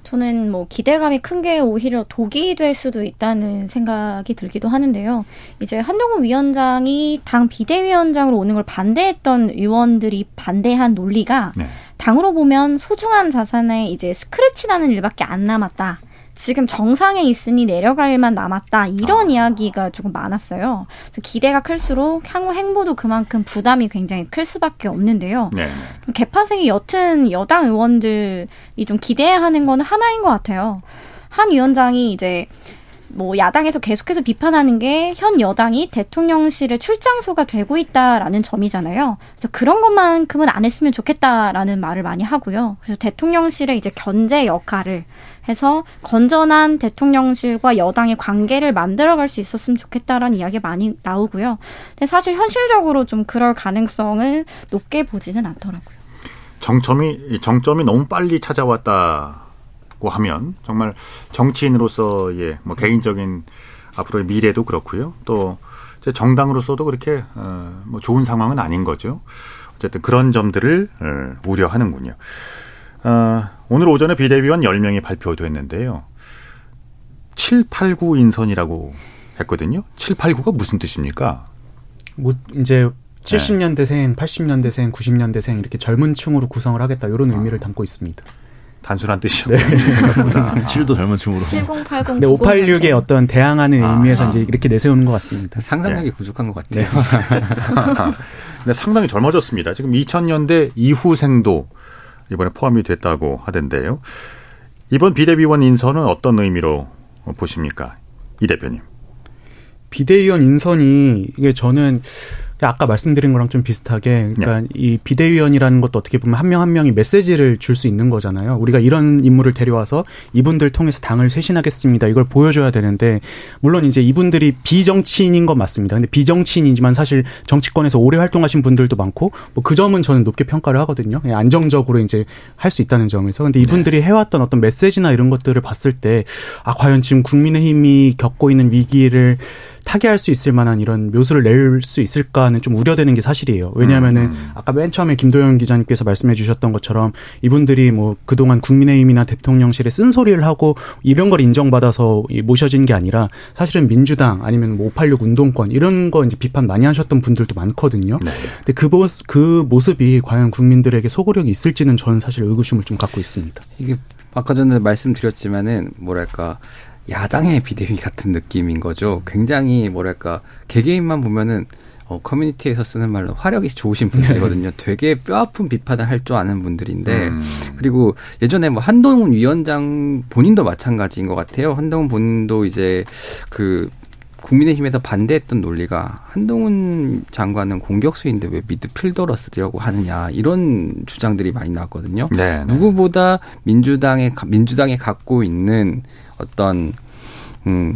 저는 뭐 기대감이 큰 게 오히려 독이 될 수도 있다는 생각이 들기도 하는데요. 이제 한동훈 위원장이 당 비대위원장으로 오는 걸 반대했던 의원들이 반대한 논리가 네. 당으로 보면 소중한 자산에 이제 스크래치 나는 일밖에 안 남았다. 지금 정상에 있으니 내려갈 만 남았다. 이런 아. 이야기가 조금 많았어요. 그래서 기대가 클수록 향후 행보도 그만큼 부담이 굉장히 클 수밖에 없는데요. 네. 개파색이 옅은 여당 의원들이 좀 기대해야 하는 건 하나인 것 같아요. 한 위원장이 이제 뭐 야당에서 계속해서 비판하는 게 현 여당이 대통령실의 출장소가 되고 있다라는 점이잖아요. 그래서 그런 것만큼은 안 했으면 좋겠다라는 말을 많이 하고요. 그래서 대통령실의 이제 견제 역할을 해서 건전한 대통령실과 여당의 관계를 만들어갈 수 있었으면 좋겠다라는 이야기가 많이 나오고요. 근데 사실 현실적으로 좀 그럴 가능성을 높게 보지는 않더라고요. 정점이 정점이 너무 빨리 찾아왔다 고 하면 정말 정치인으로서의 뭐 개인적인 앞으로의 미래도 그렇고요. 또 정당으로서도 그렇게 어, 뭐 좋은 상황은 아닌 거죠. 어쨌든 그런 점들을 어, 우려하는군요. 어, 오늘 오전에 비대위원 10명이 발표됐는데요. 789 인선이라고 했거든요. 789가 무슨 뜻입니까? 뭐 이제 70년대생, 80년대생, 90년대생 이렇게 젊은 층으로 구성을 하겠다 이런 의미를 담고 있습니다. 단순한 뜻이었군요. 생각보다. 7도 젊은 층으로. 7080. 네, 586의 어떤 대항하는 의미에서 이제 이렇게 내세우는 것 같습니다. 상상력이 부족한 것 같아요. 네, 상당히 젊어졌습니다. 지금 2000년대 이후생도 이번에 포함이 됐다고 하던데요. 이번 비대위원 인선은 어떤 의미로 보십니까? 이 대표님. 비대위원 인선이 이게 저는 아까 말씀드린 거랑 좀 비슷하게 그러니까 네. 이 비대위원이라는 것도 어떻게 보면 한명한 명이 메시지를 줄 수 있는 거잖아요. 우리가 이런 인물을 데려와서 이분들 통해서 당을 쇄신하겠습니다. 이걸 보여줘야 되는데 물론 이제 이분들이 비정치인인 건 맞습니다. 근데 비정치인이지만 사실 정치권에서 오래 활동하신 분들도 많고 뭐 그 점은 저는 높게 평가를 하거든요. 그냥 안정적으로 이제 할 수 있다는 점에서 근데 이분들이 해왔던 어떤 메시지나 이런 것들을 봤을 때 아 과연 지금 국민의힘이 겪고 있는 위기를 타개할 수 있을 만한 이런 묘수를 낼 수 있을까는 좀 우려되는 게 사실이에요. 왜냐하면은 아까 맨 처음에 김도영 기자님께서 말씀해 주셨던 것처럼 이분들이 뭐 그동안 국민의힘이나 대통령실에 쓴소리를 하고 이런 걸 인정받아서 이 모셔진 게 아니라 사실은 민주당 아니면 뭐 586 운동권 이런 거 이제 비판 많이 하셨던 분들도 많거든요. 근데 그, 모습, 그 모습이 과연 국민들에게 소구력이 있을지는 저는 사실 의구심을 좀 갖고 있습니다. 이게 아까 전에 말씀드렸지만은 뭐랄까 야당의 비대위 같은 느낌인 거죠. 굉장히 뭐랄까 개개인만 보면은 어, 커뮤니티에서 쓰는 말로 화력이 좋으신 분들이거든요. 되게 뼈아픈 비판을 할 줄 아는 분들인데 음. 그리고 예전에 뭐 한동훈 위원장 본인도 마찬가지인 것 같아요. 한동훈 본인도 이제 그 국민의힘에서 반대했던 논리가 한동훈 장관은 공격수인데 왜 미드필더로 쓰려고 하느냐 이런 주장들이 많이 나왔거든요. 네, 네. 누구보다 민주당에 민주당에 갖고 있는 어떤 음.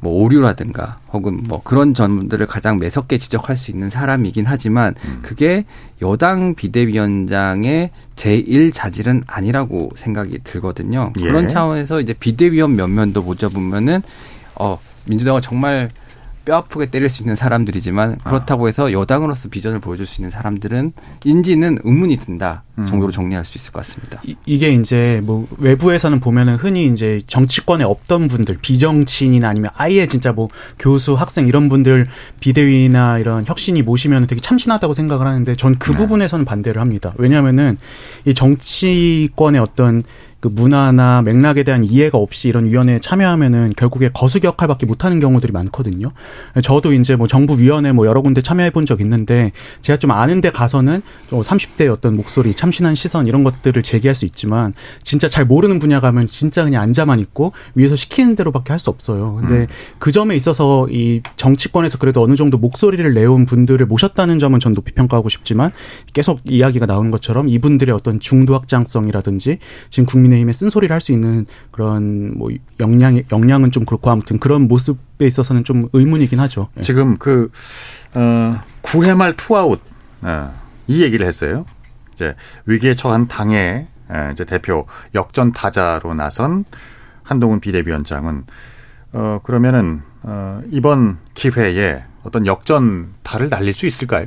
뭐 오류라든가 혹은 뭐 그런 점들을 가장 매섭게 지적할 수 있는 사람이긴 하지만 음. 그게 여당 비대위원장의 제1 자질은 아니라고 생각이 들거든요. 예. 그런 차원에서 이제 비대위원 면면도 보자 보면은 어 민주당은 정말 뼈 아프게 때릴 수 있는 사람들이지만 그렇다고 해서 여당으로서 비전을 보여줄 수 있는 사람들은 인지는 의문이 든다 정도로 정리할 수 있을 것 같습니다. 이, 이게 이제 뭐 외부에서는 보면은 흔히 이제 정치권에 없던 분들 비정치인이나 아니면 아예 진짜 뭐 교수 학생 이런 분들 비대위나 이런 혁신이 모시면 되게 참신하다고 생각을 하는데 전 그 부분에서는 반대를 합니다. 왜냐하면은 이 정치권의 어떤 그 문화나 맥락에 대한 이해가 없이 이런 위원회에 참여하면은 결국에 거수 역할밖에 못하는 경우들이 많거든요. 저도 이제 뭐 정부 위원회 뭐 여러 군데 참여해 본 적 있는데 제가 좀 아는데 가서는 뭐 30대 어떤 목소리, 참신한 시선 이런 것들을 제기할 수 있지만 진짜 잘 모르는 분야 가면 진짜 그냥 앉아만 있고 위에서 시키는 대로밖에 할 수 없어요. 근데 음. 그 점에 있어서 이 정치권에서 그래도 어느 정도 목소리를 내온 분들을 모셨다는 점은 전 높이 평가하고 싶지만 계속 이야기가 나오는 것처럼 이분들의 어떤 중도 확장성이라든지 지금 국민 의힘에 쓴소리를 할 수 있는 그런 뭐 역량 역량은 좀 그렇고 아무튼 그런 모습에 있어서는 좀 의문이긴 하죠. 예. 지금 그, 어, 9회 말 투아웃. 어, 이 얘기를 했어요. 이제 위기에 처한 당의 이제 대표 역전 타자로 나선 한동훈 비대위원장은 어 그러면은 어 이번 기회에 어떤 역전타를 날릴 수 있을까요?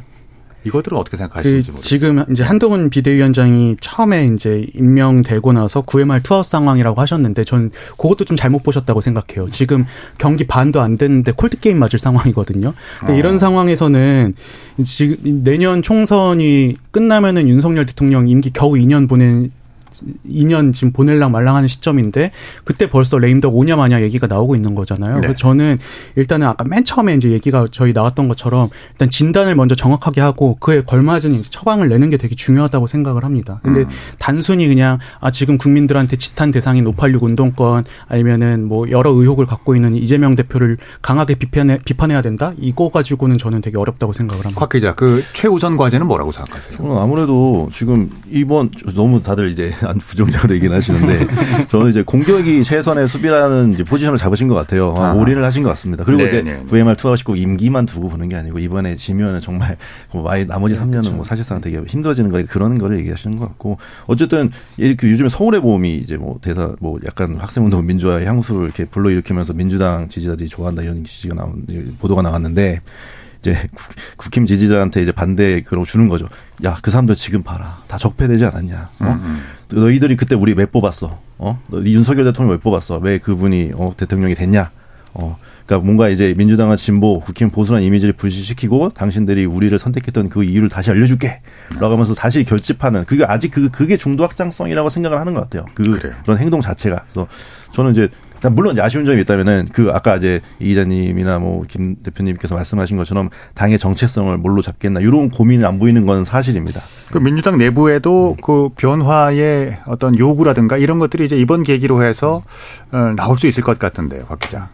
이것들은 어떻게 생각하시는지 그 지금 이제 한동훈 비대위원장이 처음에 이제 임명되고 나서 9회 말 투아웃 상황이라고 하셨는데 전 그것도 좀 잘못 보셨다고 생각해요. 지금 경기 반도 안 됐는데 콜드 게임 맞을 상황이거든요. 어. 이런 상황에서는 지금 내년 총선이 끝나면은 윤석열 대통령 임기 겨우 2년 보낸 2년 지금 보낼랑 말랑하는 시점인데 그때 벌써 레임덕 오냐 마냐 얘기가 나오고 있는 거잖아요. 네. 그래서 저는 일단은 아까 맨 처음에 이제 얘기가 저희 나왔던 것처럼 일단 진단을 먼저 정확하게 하고 그에 걸맞은 이제 처방을 내는 게 되게 중요하다고 생각을 합니다. 근데 음. 단순히 그냥 아 지금 국민들한테 지탄 대상인 586 운동권 아니면은 뭐 여러 의혹을 갖고 있는 이재명 대표를 강하게 비판해 비판해야 된다. 이거 가지고는 저는 되게 어렵다고 생각을 합니다. 곽 기자, 그 최우선 과제는 뭐라고 생각하세요? 저는 아무래도 지금 이번 너무 다들 이제 안 부정적으로 얘기는 하시는데 저는 이제 공격이 최선의 수비라는 이제 포지션을 잡으신 것 같아요. 아, 올인을 하신 것 같습니다. 그리고 네, 이제 네, 네. VMR 투하시고 임기만 두고 보는 게 아니고 이번에 지면 정말 뭐 나머지 3년은 그렇죠. 뭐 사실상 되게 힘들어지는 거 그런 거를 얘기하시는 것 같고 어쨌든 그 요즘에 서울의 보험이 이제 뭐 대사 뭐 약간 학생운동 민주화의 향수를 이렇게 불러일으키면서 민주당 지지자들이 좋아한다 이런 지지가 나온 보도가 나왔는데 이제 국힘 지지자한테 이제 반대 그러고 주는 거죠. 야, 그 사람들 지금 봐라. 다 적폐되지 않았냐. 어? 음. 음. 너희들이 그때 우리 왜 뽑았어? 어? 너 윤석열 대통령 왜 뽑았어? 왜 그분이 어, 대통령이 됐냐? 어. 그러니까 뭔가 이제 민주당은 진보, 국힘 보수란 이미지를 불시시키고 당신들이 우리를 선택했던 그 이유를 다시 알려줄게. 라고 하면서 다시 결집하는 그게 아직 그 그게 중도 확장성이라고 생각을 하는 것 같아요. 그 그래요. 그런 행동 자체가. 그래서 저는 이제 물론 이제 아쉬운 점이 있다면은 그 아까 이제 이 기자님이나 뭐 김 대표님께서 말씀하신 것처럼 당의 정체성을 뭘로 잡겠나 이런 고민이 안 보이는 건 사실입니다. 그 민주당 내부에도 그 변화의 어떤 요구라든가 이런 것들이 이제 이번 계기로 해서 어, 나올 수 있을 것 같은데요, 박 기자.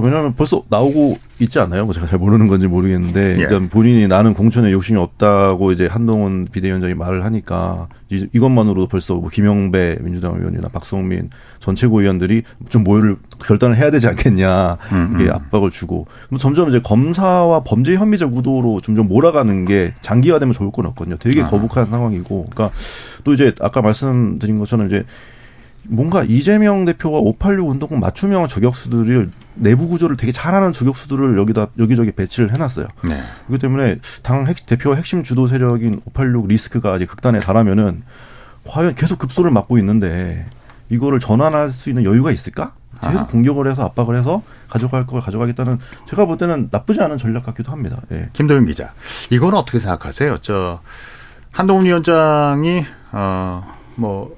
그렇죠. 왜냐하면 벌써 나오고 있지 않나요? 뭐 제가 잘 모르는 건지 모르겠는데 예. 일단 본인이 나는 공천에 욕심이 없다고 이제 한동훈 비대위원장이 말을 하니까 이것만으로도 벌써 뭐 김영배 민주당 의원이나 박성민 전 최고위원들이 좀 모여를 결단을 해야 되지 않겠냐 이게 음, 음. 압박을 주고 점점 이제 검사와 범죄 혐의적 구도로 점점 몰아가는 게 장기화되면 좋을 건 없거든요. 되게 아. 거북한 상황이고, 그러니까 또 이제 아까 말씀드린 것처럼 이제 뭔가 이재명 대표가 586 운동권 맞춤형 저격수들을 내부 구조를 되게 잘하는 저격수들을 여기다 여기저기 배치를 해놨어요. 네. 그렇기 때문에 당 핵, 대표 핵심 주도 세력인 586 리스크가 아직 극단에 달하면은 과연 계속 급소를 맞고 있는데 이거를 전환할 수 있는 여유가 있을까? 계속 아하. 공격을 해서 압박을 해서 가져갈 걸 가져가겠다는 제가 볼 때는 나쁘지 않은 전략 같기도 합니다. 예. 김도윤 기자, 이건 어떻게 생각하세요? 저 한동훈 위원장이 어뭐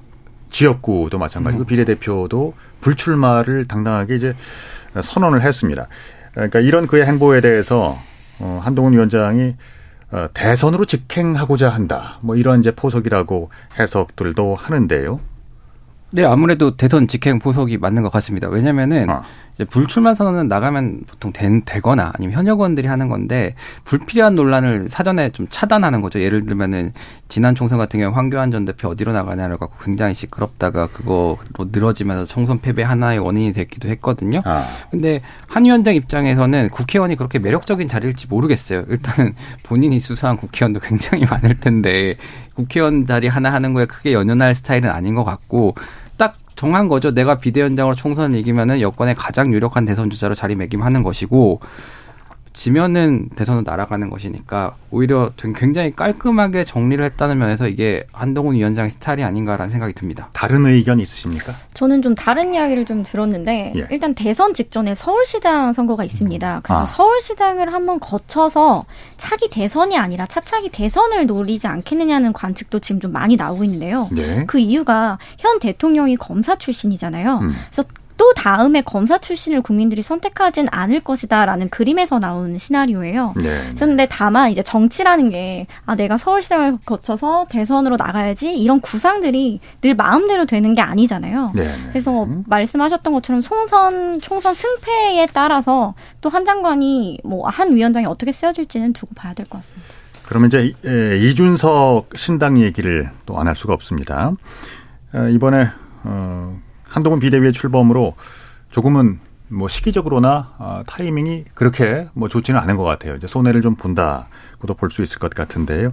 지역구도 마찬가지고 음. 비례대표도 불출마를 당당하게 이제 선언을 했습니다. 그러니까 이런 그의 행보에 대해서 어, 한동훈 위원장이 어, 대선으로 직행하고자 한다. 뭐 이런 이제 포석이라고 해석들도 하는데요. 네, 아무래도 대선 직행 포석이 맞는 것 같습니다. 왜냐면은 어. 불출마 선언은 나가면 보통 된, 되거나 아니면 현역 의원들이 하는 건데 불필요한 논란을 사전에 좀 차단하는 거죠. 예를 들면은 지난 총선 같은 경우 황교안 전 대표 어디로 나가냐를 갖고 굉장히 시끄럽다가 그거로 늘어지면서 총선 패배 하나의 원인이 됐기도 했거든요. 아. 근데 한 위원장 입장에서는 국회의원이 그렇게 매력적인 자리일지 모르겠어요. 일단은 본인이 수사한 국회의원도 굉장히 많을 텐데 국회의원 자리 하나 하는 거에 크게 연연할 스타일은 아닌 것 같고 정한 거죠. 내가 비대위원장으로 총선을 이기면은 여권의 가장 유력한 대선 주자로 자리매김하는 것이고 지면은 대선으로 날아가는 것이니까 오히려 굉장히 깔끔하게 정리를 했다는 면에서 이게 한동훈 위원장의 스타일이 아닌가라는 생각이 듭니다. 다른 의견 있으십니까? 저는 좀 다른 이야기를 좀 들었는데 예. 일단 대선 직전에 서울시장 선거가 있습니다. 그래서 아. 서울시장을 한번 거쳐서 차기 대선이 아니라 차차기 대선을 노리지 않겠느냐는 관측도 지금 좀 많이 나오고 있는데요. 예. 그 이유가 현 대통령이 검사 출신이잖아요. 음. 그래서 또 다음에 검사 출신을 국민들이 선택하진 않을 것이다라는 그림에서 나온 시나리오예요. 네. 그런데 다만 이제 정치라는 게 아, 내가 서울시장을 거쳐서 대선으로 나가야지 이런 구상들이 늘 마음대로 되는 게 아니잖아요. 네. 네. 그래서 말씀하셨던 것처럼 총선 총선 승패에 따라서 또 한 장관이 뭐 한 위원장이 어떻게 쓰여질지는 두고 봐야 될 것 같습니다. 그러면 이제 이준석 신당 얘기를 또 안 할 수가 없습니다. 어, 이번에 어 한동훈 비대위의 출범으로 조금은 뭐 시기적으로나 어, 타이밍이 그렇게 뭐 좋지는 않은 것 같아요. 이제 손해를 좀 본다고도 볼 수 있을 것 같은데요.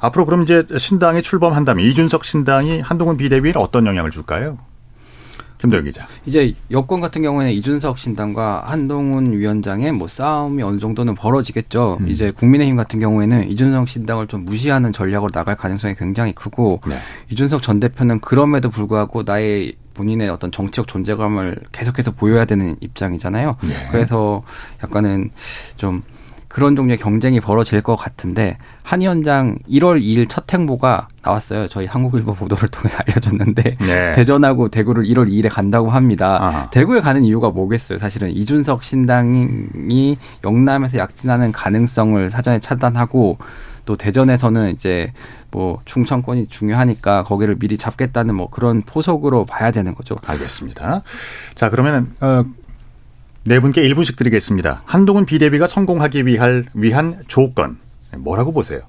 앞으로 그럼 이제 신당이 출범한다면 이준석 신당이 한동훈 비대위에 어떤 영향을 줄까요? 김도영 기자. 이제 여권 같은 경우에는 이준석 신당과 한동훈 위원장의 뭐 싸움이 어느 정도는 벌어지겠죠. 음. 이제 국민의힘 같은 경우에는 이준석 신당을 좀 무시하는 전략으로 나갈 가능성이 굉장히 크고 네. 이준석 전 대표는 그럼에도 불구하고 나의 본인의 어떤 정치적 존재감을 계속해서 보여야 되는 입장이잖아요. 네. 그래서 약간은 좀 그런 종류의 경쟁이 벌어질 것 같은데 한 위원장 1월 2일 첫 행보가 나왔어요. 저희 한국일보 보도를 통해 알려줬는데 네. 대전하고 대구를 1월 2일에 간다고 합니다. 아하. 대구에 가는 이유가 뭐겠어요? 사실은 이준석 신당이 영남에서 약진하는 가능성을 사전에 차단하고 또 대전에서는 이제 뭐 충청권이 중요하니까 거기를 미리 잡겠다는 뭐 그런 포석으로 봐야 되는 거죠. 알겠습니다. 자 그러면은 어, 네 분께 1분씩 드리겠습니다. 한동훈 비대비가 성공하기 위할, 위한 조건 뭐라고 보세요?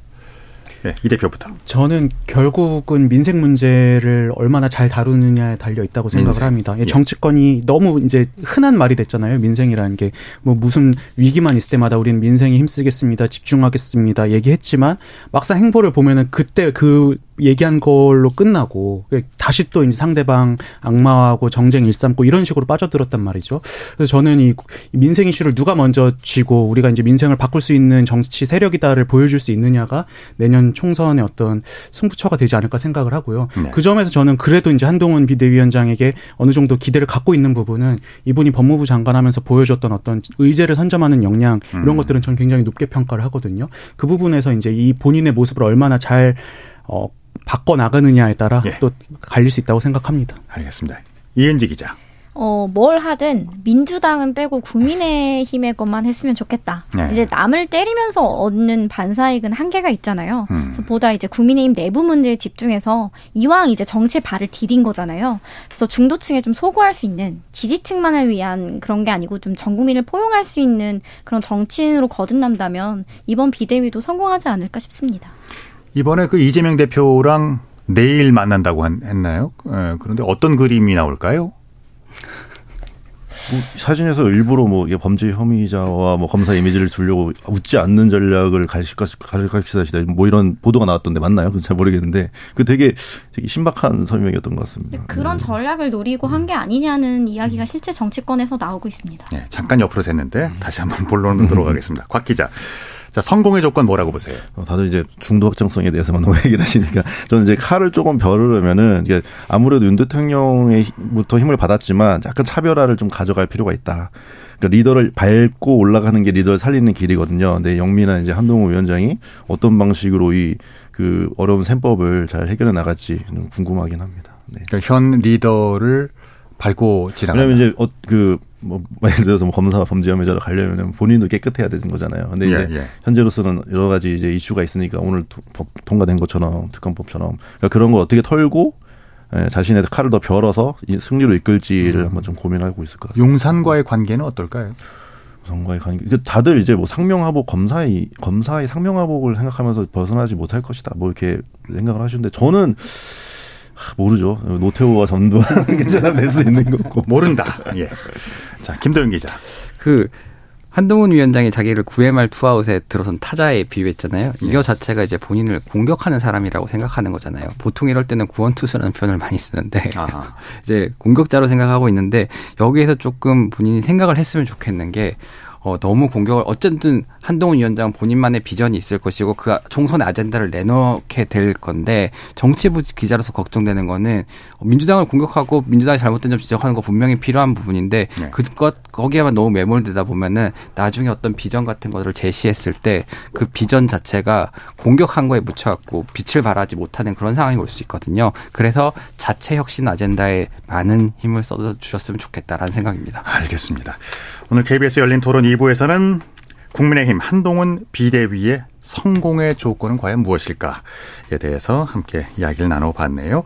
네, 이 대표부터. 저는 결국은 민생 문제를 얼마나 잘 다루느냐에 달려 있다고 생각을 민생. 합니다. 예. 정치권이 너무 이제 흔한 말이 됐잖아요. 민생이라는 게 뭐 무슨 위기만 있을 때마다 우리는 민생에 힘쓰겠습니다. 집중하겠습니다. 얘기했지만 막상 행보를 보면은 그때 그 얘기한 걸로 끝나고 다시 또 이제 상대방 악마하고 정쟁 일삼고 이런 식으로 빠져들었단 말이죠. 그래서 저는 이 민생 이슈를 누가 먼저 쥐고 우리가 이제 민생을 바꿀 수 있는 정치 세력이다를 보여줄 수 있느냐가 내년 총선의 어떤 승부처가 되지 않을까 생각을 하고요. 네. 그 점에서 저는 그래도 이제 한동훈 비대위원장에게 어느 정도 기대를 갖고 있는 부분은 이분이 법무부 장관하면서 보여줬던 어떤 의제를 선점하는 역량 이런 음. 것들은 저는 굉장히 높게 평가를 하거든요. 그 부분에서 이제 이 본인의 모습을 얼마나 잘 어, 바꿔 나가느냐에 따라 예. 또 갈릴 수 있다고 생각합니다. 알겠습니다. 이은지 기자. 어, 뭘 하든 민주당은 빼고 국민의힘의 것만 했으면 좋겠다. 네. 이제 남을 때리면서 얻는 반사익은 한계가 있잖아요. 음. 그래서 보다 이제 국민의힘 내부 문제에 집중해서 이왕 이제 정치에 발을 디딘 거잖아요. 그래서 중도층에 좀 소구할 수 있는 지지층만을 위한 그런 게 아니고 좀 전 국민을 포용할 수 있는 그런 정치인으로 거듭난다면 이번 비대위도 성공하지 않을까 싶습니다. 이번에 그 이재명 대표랑 내일 만난다고 했나요? 예, 그런데 어떤 그림이 나올까요? 뭐 사진에서 일부러 뭐 이게 범죄 혐의자와 뭐 검사 이미지를 주려고 웃지 않는 전략을 가르치시다 뭐 이런 보도가 나왔던데 맞나요? 그잘 모르겠는데 그 되게 되게 신박한 설명이었던 것 같습니다. 그런 네. 전략을 노리고 한 게 아니냐는 이야기가 실제 정치권에서 나오고 있습니다. 네, 잠깐 옆으로 샜는데 다시 한번 본론으로 들어가겠습니다. 곽 기자. 자, 성공의 조건 뭐라고 보세요? 어, 다들 이제 중도 확정성에 대해서만 너무 얘기를 하시니까 저는 이제 칼을 조금 벼르려면은 이게 아무래도 윤 대통령의부터 힘을 받았지만 약간 차별화를 좀 가져갈 필요가 있다. 그러니까 리더를 밟고 올라가는 게 리더를 살리는 길이거든요. 근데 영미나 이제 한동훈 위원장이 어떤 방식으로 이 그 어려운 셈법을 잘 해결해 나갈지 궁금하긴 합니다. 네. 그러니까 현 리더를 밟고 지나가. 왜냐면 이제 어, 그, 뭐, 예를 들어서 뭐 검사 범죄 혐의자로 가려면 본인도 깨끗해야 되는 거잖아요. 근데 이제 예, 예. 현재로서는 여러 가지 이제 이슈가 있으니까 오늘 법 통과된 것처럼 특검법처럼 그러니까 그런 걸 어떻게 털고 예, 자신의 칼을 더 벼러서 승리로 이끌지를 음. 한번 좀 고민하고 있을 것 같습니다. 용산과의 관계는 어떨까요? 용산과의 관계. 다들 이제 뭐 상명하복 검사의 검사의 상명하복을 생각하면서 벗어나지 못할 것이다. 뭐 이렇게 생각을 하시는데 저는 모르죠. 노태우와 전두환 괜찮아 낼수 있는 거고. 모른다. 예. 자, 김도영 기자. 그 한동훈 위원장이 자기를 9회말 투아웃에 들어선 타자에 비유했잖아요. 네. 이거 자체가 이제 본인을 공격하는 사람이라고 생각하는 거잖아요. 보통 이럴 때는 구원투수라는 표현을 많이 쓰는데 이제 공격자로 생각하고 있는데 여기에서 조금 본인이 생각을 했으면 좋겠는 게 어, 너무 공격을 어쨌든 한동훈 위원장 본인만의 비전이 있을 것이고 그 총선의 아젠다를 내놓게 될 건데 정치부 기자로서 걱정되는 거는 민주당을 공격하고 민주당이 잘못된 점 지적하는 거 분명히 필요한 부분인데 네. 그것 거기에만 너무 매몰되다 보면은 나중에 어떤 비전 같은 것을 제시했을 때 그 비전 자체가 공격한 거에 묻혀갖고 빛을 발하지 못하는 그런 상황이 올 수 있거든요. 그래서 자체 혁신 아젠다에 많은 힘을 쏟아 주셨으면 좋겠다라는 생각입니다. 알겠습니다. 오늘 KBS 열린 토론 2부에서는 국민의힘 한동훈 비대위의 성공의 조건은 과연 무엇일까에 대해서 함께 이야기를 나눠봤네요.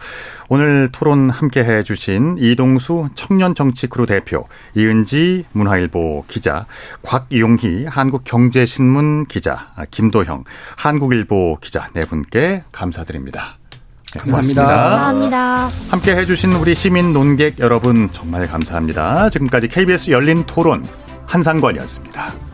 오늘 토론 함께 해주신 이동수 청년정치크루 대표, 이은지 문화일보 기자, 곽용희 한국경제신문 기자, 김도형 한국일보 기자 네 분께 감사드립니다. 네, 감사합니다. 감사합니다. 함께 해주신 우리 시민 논객 여러분 정말 감사합니다. 지금까지 KBS 열린 토론 한상권이었습니다.